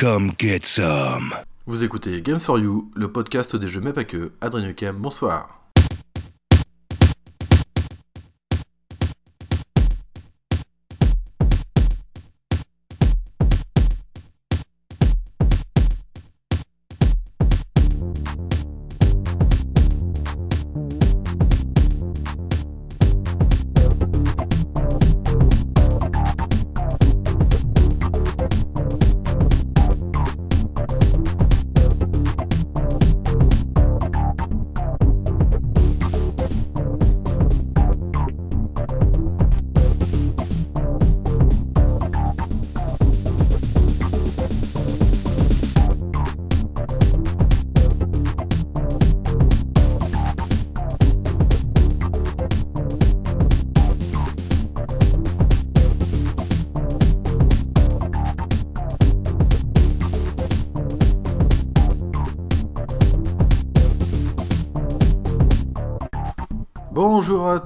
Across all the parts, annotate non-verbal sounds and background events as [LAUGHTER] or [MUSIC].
Come get some. Vous écoutez Games for You, le podcast des jeux mais pas que. Adrien Kem, bonsoir.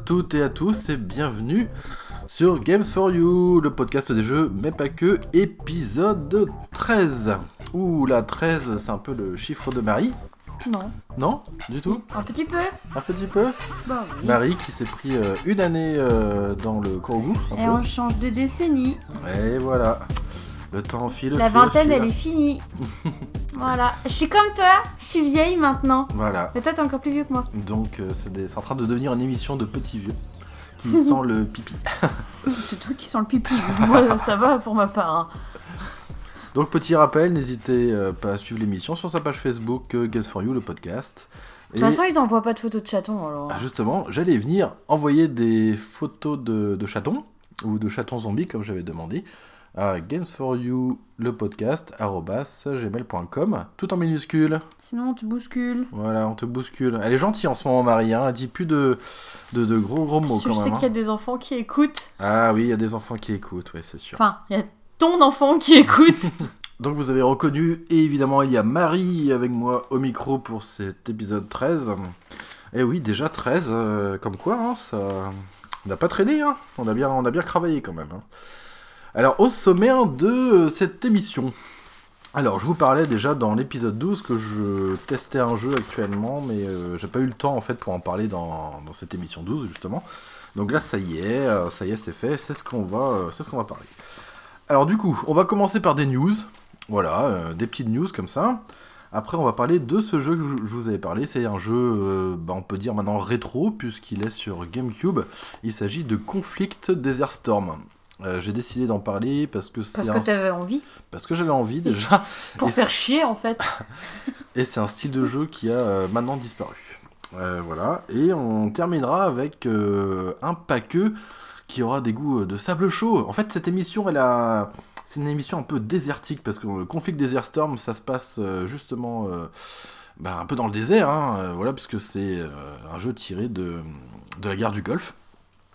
Toutes et à tous et bienvenue sur Games for You, le podcast des jeux, mais pas que, épisode 13. Ouh, la 13, c'est un peu le chiffre de Marie. Non. Non Du tout Un petit peu Un petit peu Bah oui. Marie qui s'est pris euh, une année euh, dans le Korogu. Et peu. on change de décennie. Et voilà. Le temps file. La file, vingtaine, file. elle est finie. [LAUGHS] voilà. Je suis comme toi, je suis vieille maintenant. Voilà. Mais toi, t'es encore plus vieux que moi. Donc euh, c'est des- en train de devenir une émission de petits vieux qui [LAUGHS] sent le pipi. [LAUGHS] C'est toi qui sens le pipi. moi, ça va pour ma part. hein. Donc petit rappel, n'hésitez euh, pas à suivre l'émission sur sa page Facebook euh, Games for You, le podcast. De toute façon, ils envoient pas de photos de chatons alors. Ah, justement, j'allais venir envoyer des photos de, de chatons, ou de chatons zombies comme j'avais demandé, à Games for You, le podcast, gmail.com, tout en minuscule. Sinon, on te bouscule. Voilà, on te bouscule. Elle est gentille en ce moment, Marie, hein, elle dit plus de, de, de gros gros mots je quand sais même. qu'il y a des enfants qui écoutent. Ah oui, il y a des enfants qui écoutent, oui, c'est sûr. Enfin, il y a ton enfant qui écoute. [LAUGHS] Donc vous avez reconnu, et évidemment il y a Marie avec moi au micro pour cet épisode 13. Et oui, déjà 13, euh, comme quoi, hein, ça on n'a pas traîné, hein. on, a bien, on a bien travaillé quand même. hein. Alors au sommaire de euh, cette émission. Alors je vous parlais déjà dans l'épisode 12 que je testais un jeu actuellement, mais euh, j'ai pas eu le temps en fait pour en parler dans, cette émission 12 justement. Donc là ça y est, euh, ça y est c'est fait, c'est ce qu'on va, c'est ce qu'on va parler. Alors du coup, on va commencer par des news. Voilà, des petites news comme ça. Après, on va parler de ce jeu que je vous avais parlé. C'est un jeu, bah, on peut dire maintenant rétro, puisqu'il est sur GameCube. Il s'agit de Conflict Desert Storm. Euh, J'ai décidé d'en parler parce que c'est Parce un- que t'avais envie. parce que j'avais envie déjà. Pour Et faire chier, en fait. [LAUGHS] Et c'est un style de jeu qui a euh, maintenant disparu. Euh, voilà. Et on terminera avec un paqueux qui aura des goûts de sable chaud. En fait, cette émission, elle a. C'est une émission un peu désertique parce que le Conflict Desert Storm, ça se passe justement bah, un peu dans le désert, hein, voilà, puisque c'est un jeu tiré de, de la guerre du Golfe.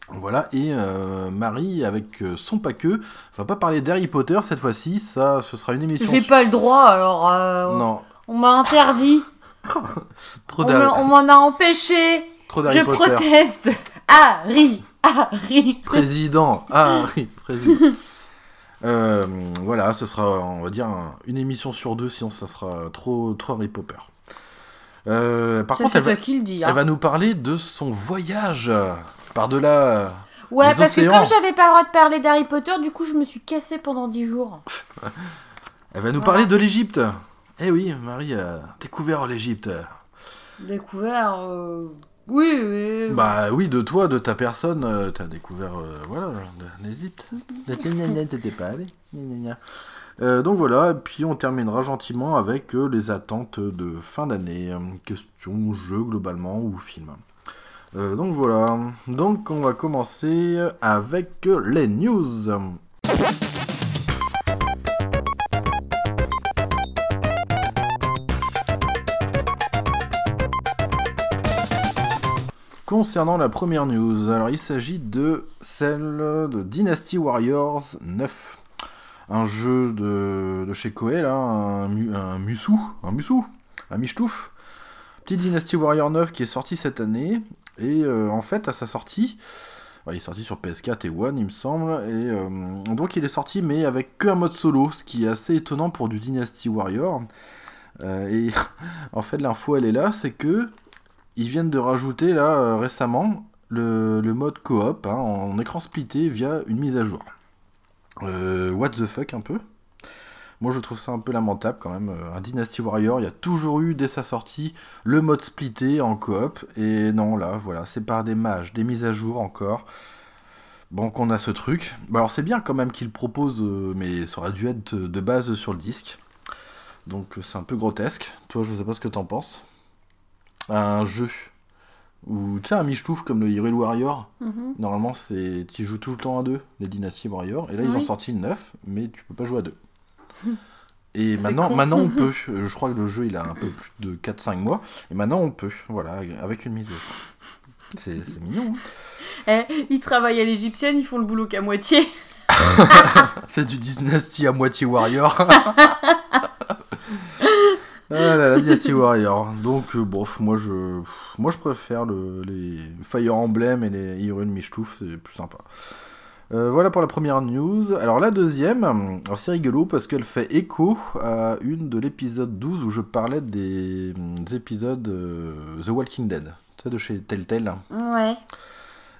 Voilà, et euh, Marie, avec euh, son paqueux, va pas parler d'Harry Potter cette fois-ci, ça, ce sera une émission. J'ai pas le droit, alors. euh, Non, On m'a interdit. [LAUGHS] trop On d'Harry on m'en a empêché. trop d'Harry Je Potter. proteste. Harry, Harry. Président, oui, président. [LAUGHS] Euh, voilà, ce sera, on va dire, un- une émission sur deux, sinon ça sera trop, trop Harry Potter. Euh, par Ça, contre, elle va, qui le dis. hein. elle va nous parler de son voyage par-delà. Ouais, les parce que comme j'avais pas le droit de parler d'Harry Potter, du coup, je me suis cassée pendant 10 jours. [LAUGHS] Elle va nous Voilà. parler de l'Égypte. Eh oui, Marie a découvert l'Égypte. Découvert. euh, Oui, oui. Bah oui, de toi, de ta personne, euh, t'as découvert, euh, voilà, l'Égypte. [LAUGHS] T'étais pas allé. Euh, donc voilà, et puis on terminera gentiment avec euh, les attentes de fin d'année. euh, Question jeu globalement ou film. Euh, donc voilà, donc on va commencer avec les news. Concernant la première news, alors il s'agit de celle de Dynasty Warriors 9. Un jeu de, chez Koei, un, mu- un Musu, un Michtouf. Petit Dynasty Warrior 9 qui est sorti cette année. Et euh, en fait, à sa sortie, il est sorti sur PS4 et One, il me semble. Et euh, donc il est sorti, mais avec que un mode solo, ce qui est assez étonnant pour du Dynasty Warrior. Euh, et [LAUGHS] en fait, l'info elle est là, c'est que ils viennent de rajouter là récemment le, mode coop hein, en écran splitté via une mise à jour. What the fuck un peu. Moi je trouve ça un peu lamentable quand même. Euh, Un Dynasty Warrior, il y a toujours eu dès sa sortie le mode splitté en coop. Et non, là, voilà, c'est par des mages, des mises à jour encore. Bon, qu'on a ce truc. Bah, alors c'est bien quand même qu'il propose, euh, mais ça aurait dû être de base sur le disque. Donc euh, c'est un peu grotesque. Toi, je sais pas ce que t'en penses. Un jeu où, tu sais, un michetouf comme le Hyrule Warrior, Mhm. Normalement, c'est tu joues tout le temps à deux, les Dynasty Warrior. Et là, ils ont sorti le 9, mais tu peux pas jouer à deux. Et maintenant, con. maintenant, on peut. [LAUGHS] Euh, Je crois que le jeu, il a un peu plus de 4-5 mois. Et maintenant, on peut. Voilà, avec une mise à jour. C'est mignon. hein. [LAUGHS] Eh, ils travaillent à l'égyptienne, ils font le boulot qu'à moitié. [LAUGHS] C'est du Dynasty à moitié Warrior. Ah là là, Dynasty Warrior. Donc, euh, bon, moi je, moi je préfère le, les Fire Emblem et les Hyrule Michtouf, c'est plus sympa. Euh, voilà pour la première news. Alors la deuxième, c'est rigolo parce qu'elle fait écho à une de l'épisode 12 où je parlais des, des épisodes euh, The Walking Dead, tu sais, de chez Telltale. Ouais.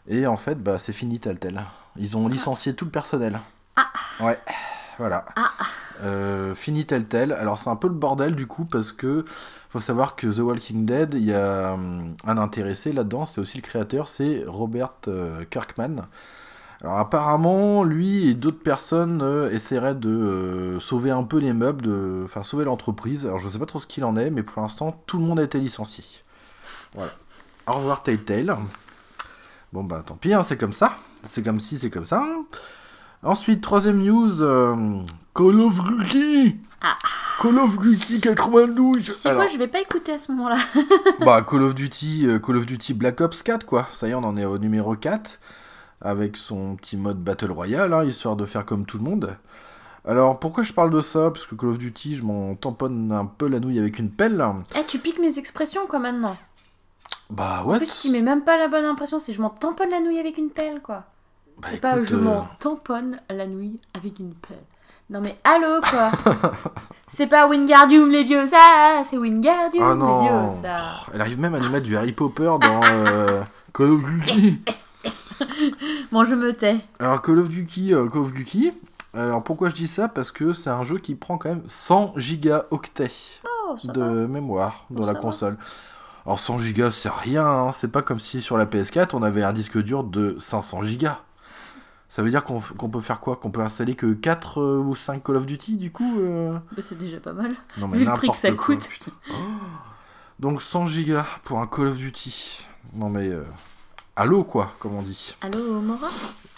Et en fait, bah, c'est fini Telltale. Ils ont licencié tout le personnel. Ouais, voilà. Euh, fini Telltale. Alors c'est un peu le bordel du coup parce que faut savoir que The Walking Dead, il y a hum, un intéressé là-dedans, c'est aussi le créateur, c'est Robert Kirkman. Alors apparemment, lui et d'autres personnes euh, essaieraient de euh, sauver un peu les meubles, de, enfin sauver l'entreprise. Alors je sais pas trop ce qu'il en est, mais pour l'instant, tout le monde a été licencié. Voilà. Au revoir Telltale. Bon bah tant pis, hein, c'est comme ça. C'est comme si, c'est comme ça. Ensuite, troisième news, euh, Call of Duty Call of Duty 92 Tu sais Alors, quoi, je vais pas écouter à ce moment-là. [LAUGHS] bah, Call of Duty, Call of Duty Black Ops 4, quoi. Ça y est, on en est au numéro 4, avec son petit mode Battle Royale, hein, histoire de faire comme tout le monde. Alors, pourquoi je parle de ça? Parce que Call of Duty, je m'en tamponne un peu la nouille avec une pelle. Eh, tu piques mes expressions quoi maintenant. Bah, En what? plus, tu mets même pas la bonne impression, c'est je m'en tamponne la nouille avec une pelle quoi. Bah, C'est pas je euh, m'en tamponne la nouille avec une pelle. Non mais allô quoi [LAUGHS] C'est pas Wingardium ça, c'est Wingardium Ah non ça. Elle arrive même à nous mettre du Harry Potter dans euh, Call of Duty [LAUGHS] Bon, je me tais. Alors Call of Duty, euh, Call of Duty. Alors pourquoi je dis ça? Parce que c'est un jeu qui prend quand même 100 gigaoctets Oh, de va. mémoire dans Oh, la va. console. Alors 100 gigas c'est rien, hein. c'est pas comme si sur la PS4 on avait un disque dur de 500 gigas. Ça veut dire qu'on peut faire quoi? Qu'on peut installer que 4 euh, ou 5 Call of Duty du coup euh? Bah, c'est déjà pas mal. Non Vu le prix que ça quoi, coûte. Oh. Donc 100 gigas pour un Call of Duty. Non mais... euh, Allô quoi, comme on dit. Allô Mora?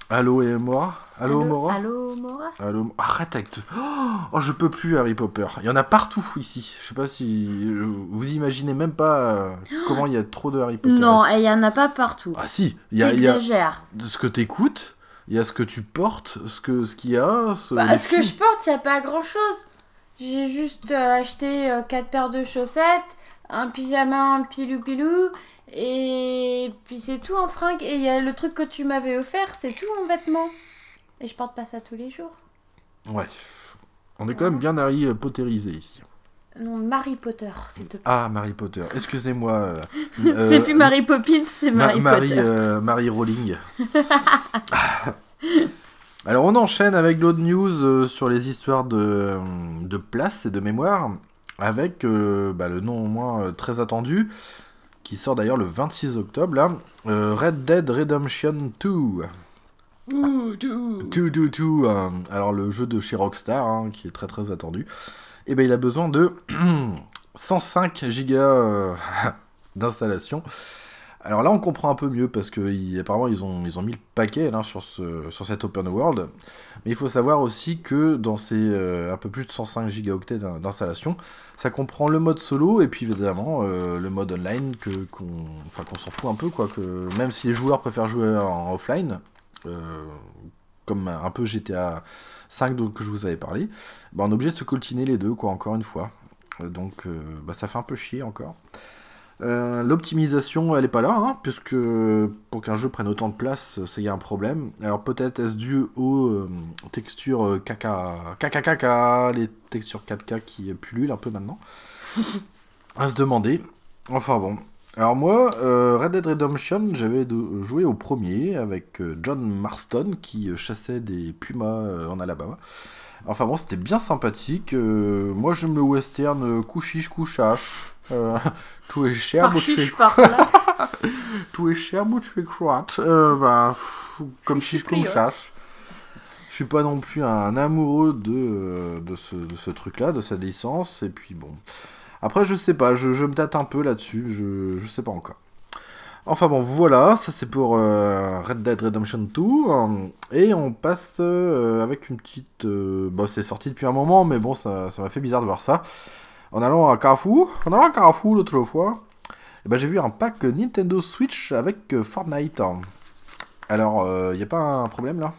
Allô et Mora Allô, Mora? Allô Mora? Allô, arrête avec te- Oh, je peux plus Harry Potter. Il y en a partout ici. Je sais pas si vous imaginez même pas euh, [GASPS] comment il y a trop de Harry Potter. Non, ici. il y en a pas partout. Ah si, il y a, il y a ce que t'écoutes, il y a ce que tu portes, ce que ce qu'il y a. Ce, Bah, ce que je porte, il a pas grand chose. J'ai juste euh, acheté euh, quatre paires de chaussettes, un pyjama, un pilou-pilou, et puis c'est tout en fringue. Et il y a le truc que tu m'avais offert, c'est tout en vêtements. Et je porte pas ça tous les jours. Ouais. On est quand même bien Harry euh, Potterisé ici. Non, Marie Potter, s'il te plaît. Ah, Harry Potter. Excusez-moi. euh, [LAUGHS] c'est euh, plus Mary Poppins, c'est Ma- Marie, Marie, Potter. euh, Marie Rowling. [LAUGHS] [LAUGHS] Alors on enchaîne avec l'autre news euh, sur les histoires de, de place et de mémoire, avec euh, bah, le nom au moins euh, très attendu, qui sort d'ailleurs le 26 octobre, là, euh, Red Dead Redemption 2. Ouh, tout. 2, 2, 2, euh, alors le jeu de chez Rockstar, hein, qui est très très attendu, et ben il a besoin de [CLEARS THROAT] 105 gigas euh, [LAUGHS] d'installation. Alors là, on comprend un peu mieux parce que il- apparemment ils ont, ils mis le paquet là, sur, ce, sur cette open world. Mais il faut savoir aussi que dans ces euh, un peu plus de 105 gigaoctets d'in- d'installation, ça comprend le mode solo et puis évidemment euh, le mode online que qu'on enfin, qu'on s'en fout un peu quoi. Que même si les joueurs préfèrent jouer en offline, euh, comme un peu GTA 5 dont que je vous avais parlé, bah, on est obligé de se coltiner les deux quoi. Encore une fois, donc bah, ça fait un peu chier encore. Euh, L'optimisation, elle est pas là, hein, puisque pour qu'un jeu prenne autant de place, ça y a un problème. Alors peut-être est-ce dû aux euh, textures euh, caca, caca, caca, les textures 4K qui pullulent un peu maintenant. [LAUGHS] à se demander. Enfin bon. Alors moi, euh, Red Dead Redemption, j'avais de- joué au premier avec euh, John Marston qui euh, chassait des pumas euh, en Alabama. Enfin bon, c'était bien sympathique. euh, moi, j'aime le western euh, couchiche couchache. Euh, [LAUGHS] tout est cher, beau tu es [LAUGHS] tout est cher, beau tu es croate. Euh, bah, pff, comme chiche Chiche couchache. Je suis pas non plus un amoureux de, euh, de ce, de ce truc-là, de cette licence. Et puis bon. Après, je sais pas, je, je me tâte un peu là-dessus. Je, je sais pas encore. Enfin bon, voilà, ça c'est pour euh, Red Dead Redemption 2. euh, et on passe euh, avec une petite. euh, bah, c'est sorti depuis un moment, mais bon, ça m'a fait bizarre de voir ça. En allant à Carrefour, en allant à Carrefour l'autre fois, eh ben, j'ai vu un pack Nintendo Switch avec Fortnite. Alors, il n'y a pas un problème là?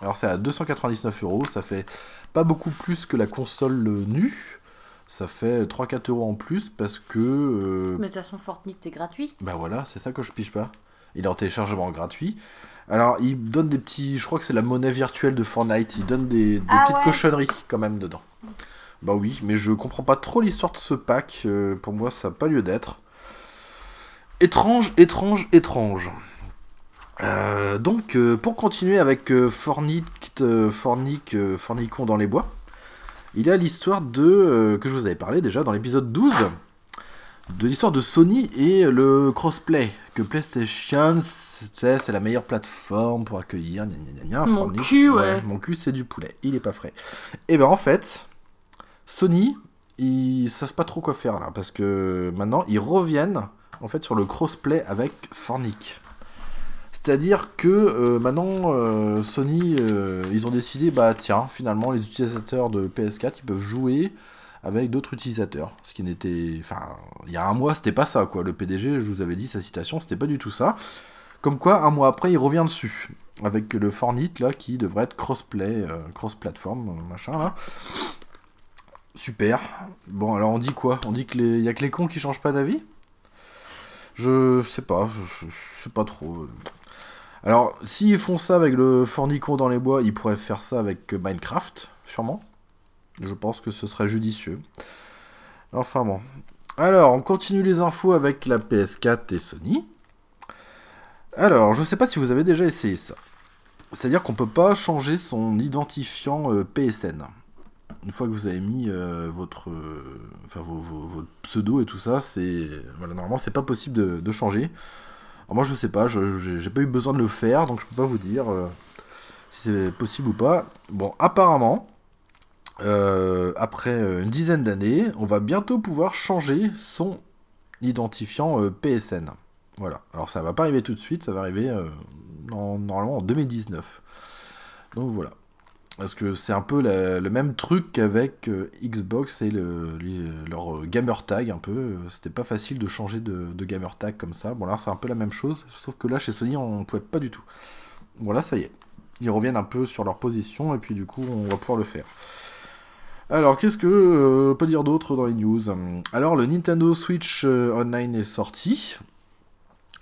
Alors, c'est à 299 euros, ça fait pas beaucoup plus que la console nue. Ça fait 3-4 euros en plus parce que. euh, Mais de toute façon, Fortnite, c'est gratuit. bah voilà, c'est ça que je pige pas. Il est en téléchargement gratuit. Alors, il donne des petits. Je crois que c'est la monnaie virtuelle de Fortnite. Il donne des, des Ah petites ouais. cochonneries quand même dedans. Bah oui, mais je comprends pas trop l'histoire de ce pack. euh, pour moi, ça n'a pas lieu d'être. Étrange, étrange, étrange. Euh, donc, euh, pour continuer avec euh, euh, euh, Fornicon dans les bois, il y a l'histoire de. euh, que je vous avais parlé déjà dans l'épisode 12 de l'histoire de Sony et le crossplay. Que PlayStation, c'est la meilleure plateforme pour accueillir. gna gna gna gna, Mon cul, ouais. Mon cul, c'est du poulet. Il est pas frais. Et ben en fait, Sony, ils savent pas trop quoi faire là. Parce que maintenant, ils reviennent en fait sur le crossplay avec Fornic. C'est-à-dire que euh, maintenant, euh, Sony, euh, ils ont décidé, bah tiens, finalement, les utilisateurs de PS4, ils peuvent jouer avec d'autres utilisateurs. Ce qui n'était. Enfin, il y a un mois, c'était pas ça, quoi. Le PDG, je vous avais dit, sa citation, c'était pas du tout ça. Comme quoi, un mois après, il revient dessus. Avec le Fortnite, là, qui devrait être crossplay, cross-platform, machin, là. Super. Bon, alors on dit quoi? On dit qu'il y a que les cons qui changent pas d'avis? Je sais pas, je sais pas trop. Alors, s'ils font ça avec le Fornicon dans les bois, ils pourraient faire ça avec Minecraft, sûrement. Je pense que ce serait judicieux. Enfin bon. Alors, on continue les infos avec la PS4 et Sony. Alors, je sais pas si vous avez déjà essayé ça. C'est-à-dire qu'on peut pas changer son identifiant euh, PSN. Une fois que vous avez mis euh, votre, euh, pseudo et tout ça, c'est voilà normalement c'est pas possible de changer. Alors moi je sais pas, j'ai pas eu besoin de le faire, donc je peux pas vous dire euh, si c'est possible ou pas. Bon, apparemment, euh, après euh, une dizaine d'années, on va bientôt pouvoir changer son identifiant PSN. Voilà. Alors ça va pas arriver tout de suite, ça va arriver en- normalement en 2019. Donc voilà. Parce que c'est un peu le même truc qu'avec euh, Xbox et les- leur euh, gamer tag un peu. Euh, C'était pas facile de changer de, de gamer tag comme ça. Bon là c'est un peu la même chose, sauf que là chez Sony on pouvait pas du tout. Bon là ça y est. Ils reviennent un peu sur leur position et puis du coup on va pouvoir le faire. Alors qu'est-ce que euh, peut dire d'autre dans les news? Alors le Nintendo Switch euh, Online est sorti.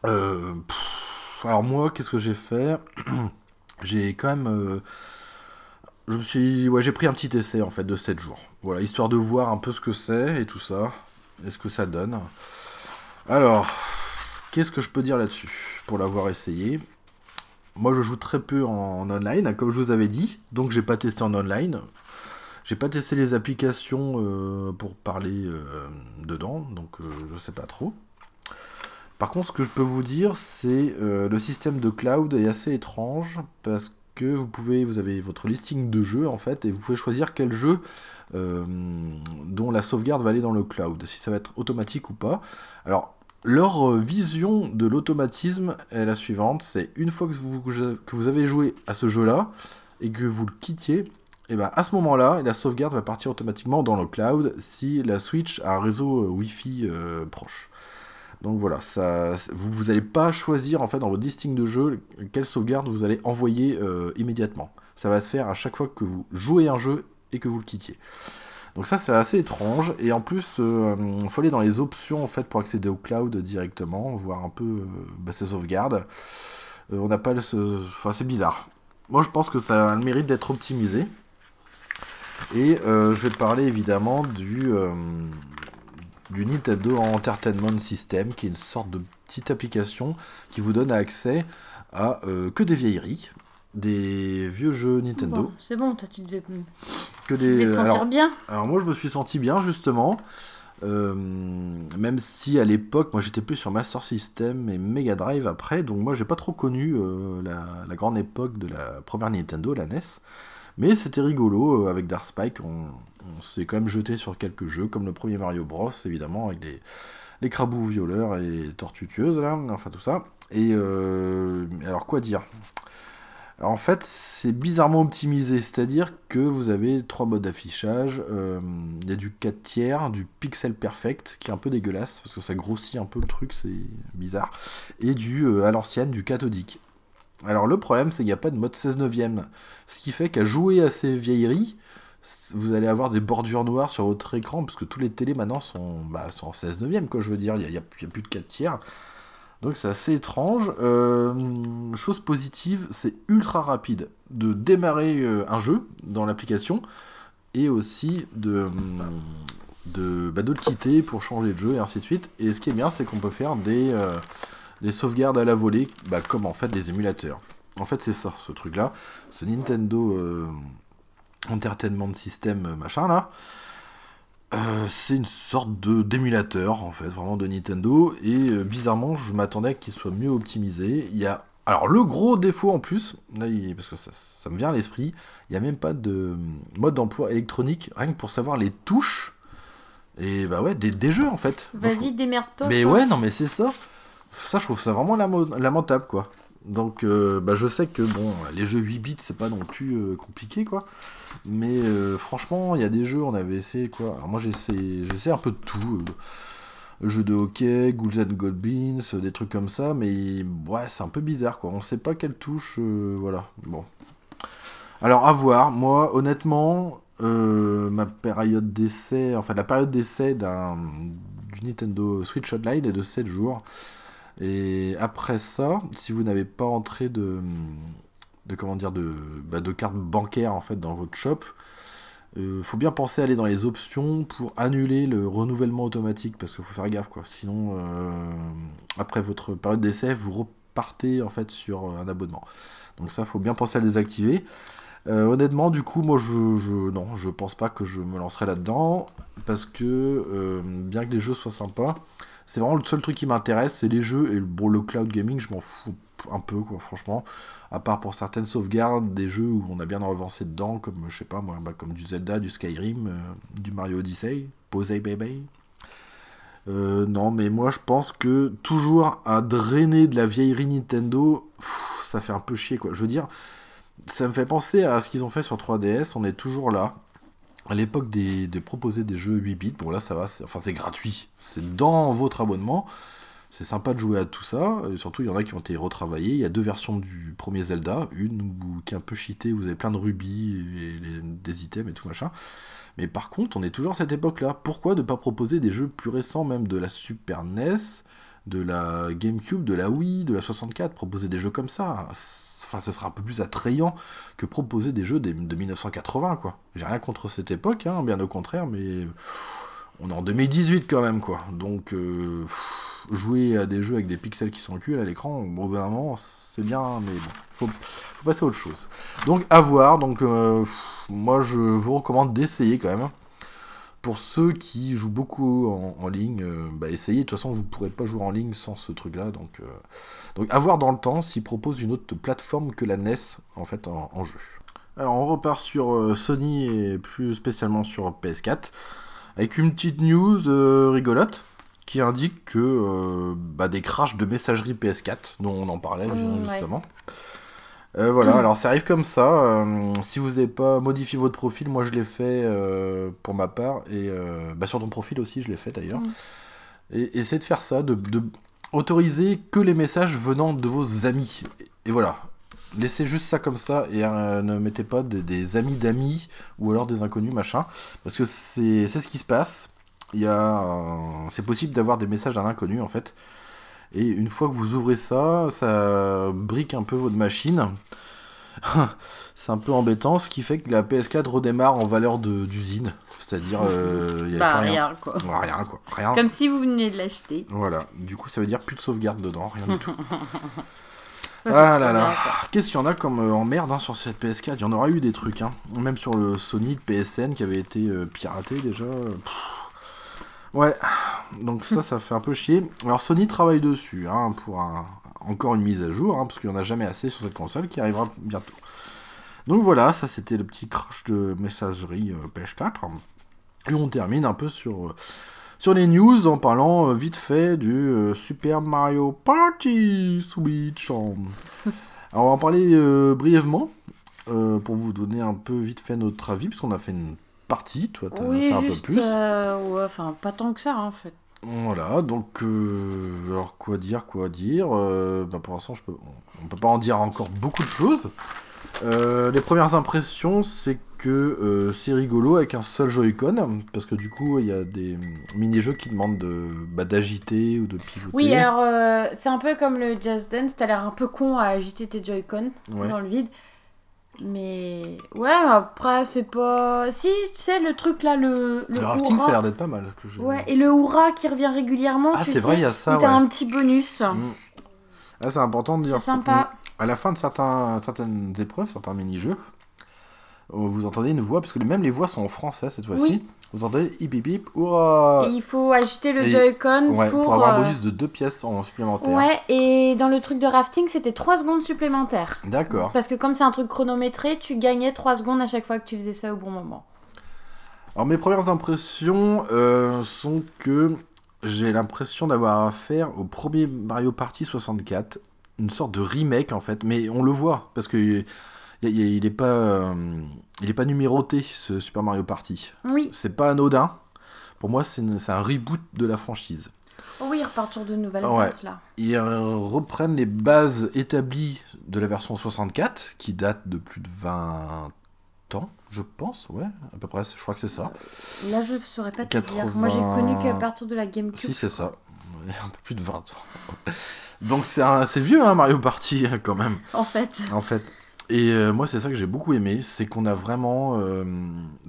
Euh, alors moi qu'est-ce que j'ai fait? [CLEARS THROAT] J'ai quand même... je me suis, ouais, j'ai pris un petit essai en fait de 7 jours. Voilà, histoire de voir un peu ce que c'est et tout ça, et ce que ça donne. Alors, qu'est-ce que je peux dire là-dessus pour l'avoir essayé? Moi, je joue très peu en, en online, comme je vous avais dit, donc j'ai pas testé en online. J'ai pas testé les applications euh, pour parler euh, dedans, donc euh, je sais pas trop. Par contre, ce que je peux vous dire, c'est euh, le système de cloud est assez étrange parce que vous pouvez, vous avez votre listing de jeux en fait, et vous pouvez choisir quel jeu euh, dont la sauvegarde va aller dans le cloud, si ça va être automatique ou pas. Alors, leur euh, vision de l'automatisme est la suivante c'est une fois que vous, que vous avez joué à ce jeu-là et que vous le quittiez, et ben à ce moment-là, la sauvegarde va partir automatiquement dans le cloud si la Switch a un réseau euh, Wi-Fi proche. Donc voilà, ça, vous n'allez pas choisir en fait dans votre listing de jeux quelle sauvegarde vous allez envoyer euh, immédiatement. Ça va se faire à chaque fois que vous jouez un jeu et que vous le quittiez. Donc ça c'est assez étrange et en plus il faut aller dans les options en pour accéder au cloud directement, voir un peu euh, bah, ses sauvegardes. on n'a pas le... Enfin c'est bizarre. Moi je pense que ça a le mérite d'être optimisé. Et je vais parler évidemment du, du Nintendo Entertainment System qui est une sorte de petite application qui vous donne accès à que des vieilleries des vieux jeux Nintendo. c'est bon, toi tu devais, que des... te sentir bien. Alors moi je me suis senti bien justement. Euh, même si à l'époque, moi j'étais plus sur Master System et Mega Drive après, donc moi j'ai pas trop connu euh, la, grande époque de la première Nintendo, la NES. Mais c'était rigolo, euh, avec Dark Spike, on, s'est quand même jeté sur quelques jeux, comme le premier Mario Bros, évidemment, avec les, crabous violeurs et tortues là, enfin tout ça. Et alors quoi dire? En fait, c'est bizarrement optimisé, c'est-à-dire que vous avez trois modes d'affichage. Euh, il y a du 4 tiers, du pixel perfect, qui est un peu dégueulasse, parce que ça grossit un peu le truc, c'est bizarre, et du euh, à l'ancienne, du cathodique. Alors le problème, c'est qu'il n'y a pas de mode 16 neuvième, ce qui fait qu'à jouer à ces vieilleries, vous allez avoir des bordures noires sur votre écran, parce que tous les télés maintenant sont, bah, sont en 16 neuvième, quoi, je veux dire, il n'y a, a, plus de 4 tiers. Donc c'est assez étrange. Euh, chose positive, c'est ultra rapide de démarrer euh, un jeu dans l'application et aussi de, de, bah, le quitter pour changer de jeu et ainsi de suite. Et ce qui est bien, c'est qu'on peut faire des, euh, des sauvegardes à la volée, bah, comme en fait des émulateurs. En fait, c'est ça, ce truc-là. Ce Nintendo Entertainment System machin là. Euh, c'est une sorte de d'émulateur en fait, vraiment de Nintendo. Et euh, bizarrement, je m'attendais qu'il soit mieux optimisé. Il y a alors le gros défaut en plus, là, parce que ça, me vient à l'esprit, il n'y a même pas de mode d'emploi électronique, rien que pour savoir les touches. Et bah ouais, des, jeux en fait. Vas-y, démerde-toi. Mais ouais, non mais c'est ça. Ça, je trouve ça vraiment lamentable quoi. Donc euh, bah, je sais que bon, les jeux 8 bits, c'est pas non plus compliqué quoi. Mais euh, franchement, il y a des jeux, on avait essayé quoi. Alors moi j'ai essayé, un peu de tout. Euh, jeu de hockey, Ghouls and Goblins, des trucs comme ça, mais ouais, c'est un peu bizarre quoi. On sait pas quelle touche, euh, voilà. Bon. Alors à voir, moi honnêtement, ma période d'essai, enfin la période d'essai d'un du Nintendo Switch Online est de 7 jours. Et après ça, si vous n'avez pas entré de, de comment dire de, bah, de carte bancaire en fait dans votre shop. Euh, faut bien penser à aller dans les options pour annuler le renouvellement automatique parce qu'il faut faire gaffe quoi. Sinon, euh, après votre période d'essai, vous repartez en fait sur un abonnement. Donc ça, faut bien penser à les désactiver. Euh, honnêtement, du coup, moi, je, je, non, je pense pas que je me lancerai là-dedans parce que bien que les jeux soient sympas, c'est vraiment le seul truc qui m'intéresse, c'est les jeux et bon, le cloud gaming, je m'en fous un peu quoi, franchement à part pour certaines sauvegardes des jeux où on a bien avancé dedans, comme je sais pas moi, bah, comme du Zelda, du Skyrim, euh, du Mario Odyssey, Posey Baby. Euh, non, mais moi je pense que toujours à drainer de la vieillerie Nintendo, ça fait un peu chier quoi. Je veux dire, ça me fait penser à ce qu'ils ont fait sur 3DS, on est toujours là. À l'époque de proposer des jeux 8 bits, bon là ça va, enfin c'est gratuit, c'est dans votre abonnement. C'est sympa de jouer à tout ça, et surtout il y en a qui ont été retravaillés. Il y a deux versions du premier Zelda, une qui est un peu cheatée, vous avez plein de rubis des items et tout machin. Mais par contre, on est toujours à cette époque-là. Pourquoi ne pas proposer des jeux plus récents, même de la Super NES, de la GameCube, de la Wii, de la 64 Proposer des jeux comme ça? Enfin, ce sera un peu plus attrayant que proposer des jeux de 1980, quoi. J'ai rien contre cette époque, hein, bien au contraire, mais on est en 2018 quand même, quoi. Donc, euh, jouer à des jeux avec des pixels qui sont culs à l'écran, bon, c'est bien, mais bon, faut, faut passer à autre chose. Donc, à voir. Donc, euh, moi, je vous recommande d'essayer quand même. Pour ceux qui jouent beaucoup en, ligne, euh, bah, essayez. De toute façon, vous ne pourrez pas jouer en ligne sans ce truc-là. Donc, donc, à voir dans le temps s'ils proposent une autre plateforme que la NES, en fait, en, en jeu. Alors, on repart sur Sony et plus spécialement sur PS4 avec une petite news euh, rigolote qui indique que euh, bah, des crashs de messagerie PS4, dont on en parlait mmh, justement. Euh, voilà, alors ça arrive comme ça. si vous n'avez pas modifié votre profil, moi je l'ai fait pour ma part, et bah, sur ton profil aussi, je l'ai fait d'ailleurs. Mmh. Et essayez de faire ça, de, autoriser que les messages venant de vos amis. Et, voilà. laissez juste ça comme ça et euh, ne mettez pas des, des amis d'amis ou alors des inconnus, machin. Parce que c'est ce qui se passe. Il y a, euh, c'est possible d'avoir des messages d'un inconnu en fait. Et une fois que vous ouvrez ça, ça brique un peu votre machine. [LAUGHS] c'est un peu embêtant, ce qui fait que la PS4 redémarre en valeur de- d'usine. C'est-à-dire, euh, il y a Bah, rien. rien, quoi. Rien quoi. Rien. Comme si vous veniez de l'acheter. Voilà. Du coup, ça veut dire plus de sauvegarde dedans, rien du tout. [LAUGHS] Ça, Ah là là, qu'est-ce qu'il y en a comme euh, emmerde hein, sur cette PS4 Il y en aura eu des trucs, hein. même sur le Sony de PSN qui avait été euh, piraté déjà. euh, pff. Ouais, donc ça, ça fait un peu chier. Alors Sony travaille dessus hein, pour un- encore une mise à jour, hein, parce qu'il n'y en a jamais assez sur cette console qui arrivera bientôt. Donc voilà, ça c'était le petit crash de messagerie euh, PS4. Et on termine un peu sur, euh, sur les news en parlant euh, vite fait du euh, Super Mario Party Switch. [LAUGHS] Alors on va en parler brièvement pour vous donner un peu vite fait notre avis, puisqu'on a fait une partie, toi t'as Oui, fait un juste. peu plus. euh, ouais, enfin, pas tant que ça, en fait. Voilà, donc euh, alors quoi dire, quoi dire euh, bah, Pour l'instant, peux, on, on peut pas en dire encore beaucoup de choses. Euh, les premières impressions, c'est que c'est rigolo avec un seul Joy-Con, parce que du coup, il y a des mini-jeux qui demandent de bah, d'agiter ou de pivoter. Oui, alors, c'est un peu comme le Just Dance. T'as l'air un peu con à agiter tes Joy-Con Ouais. dans le vide. Mais ouais, après, c'est pas. Si, tu sais, le truc là, le. Le, Le rafting, ça a l'air d'être pas mal. Que j'ai- Ouais, et le hurrah qui revient régulièrement, ah, c'est vrai, il y a ça. t'as ouais. un petit bonus. Mm. Ah, c'est important de dire. C'est sympa. À la fin de certains, certaines épreuves, certains mini-jeux, vous entendez une voix, parce que même les voix sont en français cette fois-ci. Oui. Vous entendez hip hip hip, Et il faut agiter le Joy-Con Ouais, pour. pour, avoir un euh, bonus de deux pièces en supplémentaire. Ouais, et dans le truc de rafting, c'était 3 secondes supplémentaires. D'accord. Parce que comme c'est un truc chronométré, tu gagnais 3 secondes à chaque fois que tu faisais ça au bon moment. Alors mes premières impressions euh, sont que j'ai l'impression d'avoir affaire au premier Mario Party 64, une sorte de remake en fait, mais on le voit parce que il, il- il est pas, euh, il est pas numéroté ce Super Mario Party. Oui, C'est pas anodin. Pour moi, c'est un reboot de la franchise. oh oui, ils repartent sur de nouvelles Ouais. bases là. Ils euh, reprennent les bases établies de la version 64, qui date de plus de 20 ans, je pense, ouais, à peu près, je crois que c'est ça. Là, je saurais pas te dire. 80. Moi, j'ai connu qu'à partir de la GameCube. Si, c'est ça. Ouais, Un peu plus de 20 ans. Donc c'est un- c'est vieux, hein, Mario Party, [LAUGHS] quand même, En fait. en fait. Et euh, moi, c'est ça que j'ai beaucoup aimé, c'est qu'on a vraiment... euh,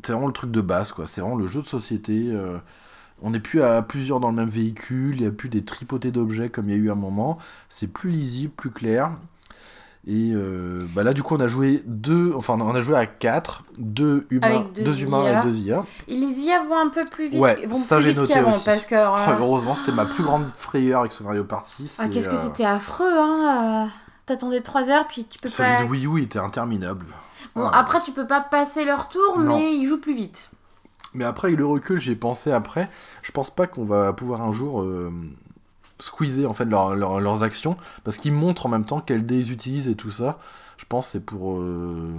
c'est vraiment le truc de base, quoi. C'est vraiment le jeu de société. euh, on n'est plus à plusieurs dans le même véhicule, il n'y a plus des tripotés d'objets comme il y a eu à un moment. C'est plus lisible, plus clair. Et bah là, du coup, on a joué deux... Enfin, on a joué à quatre, deux humains, deux deux humains et deux IA. Et les IA vont un peu plus vite. Ouais, vont ça, j'ai noté aussi. Parce que. Oh, heureusement, c'était ma plus grande frayeur avec ce Mario Party. Ah, qu'est-ce que c'était affreux, hein. T'attendais 3 heures, puis tu peux Celui pas. de Wii U était interminable. Bon, Ouais. après, tu peux pas passer leur tour, Non. mais ils jouent plus vite. Mais après, avec le recul, j'ai pensé après, je pense pas qu'on va pouvoir un jour euh, squeezer en fait leur- leur- leurs actions, parce qu'ils montrent en même temps quels dés ils utilisent et tout ça. Je pense que c'est pour, euh,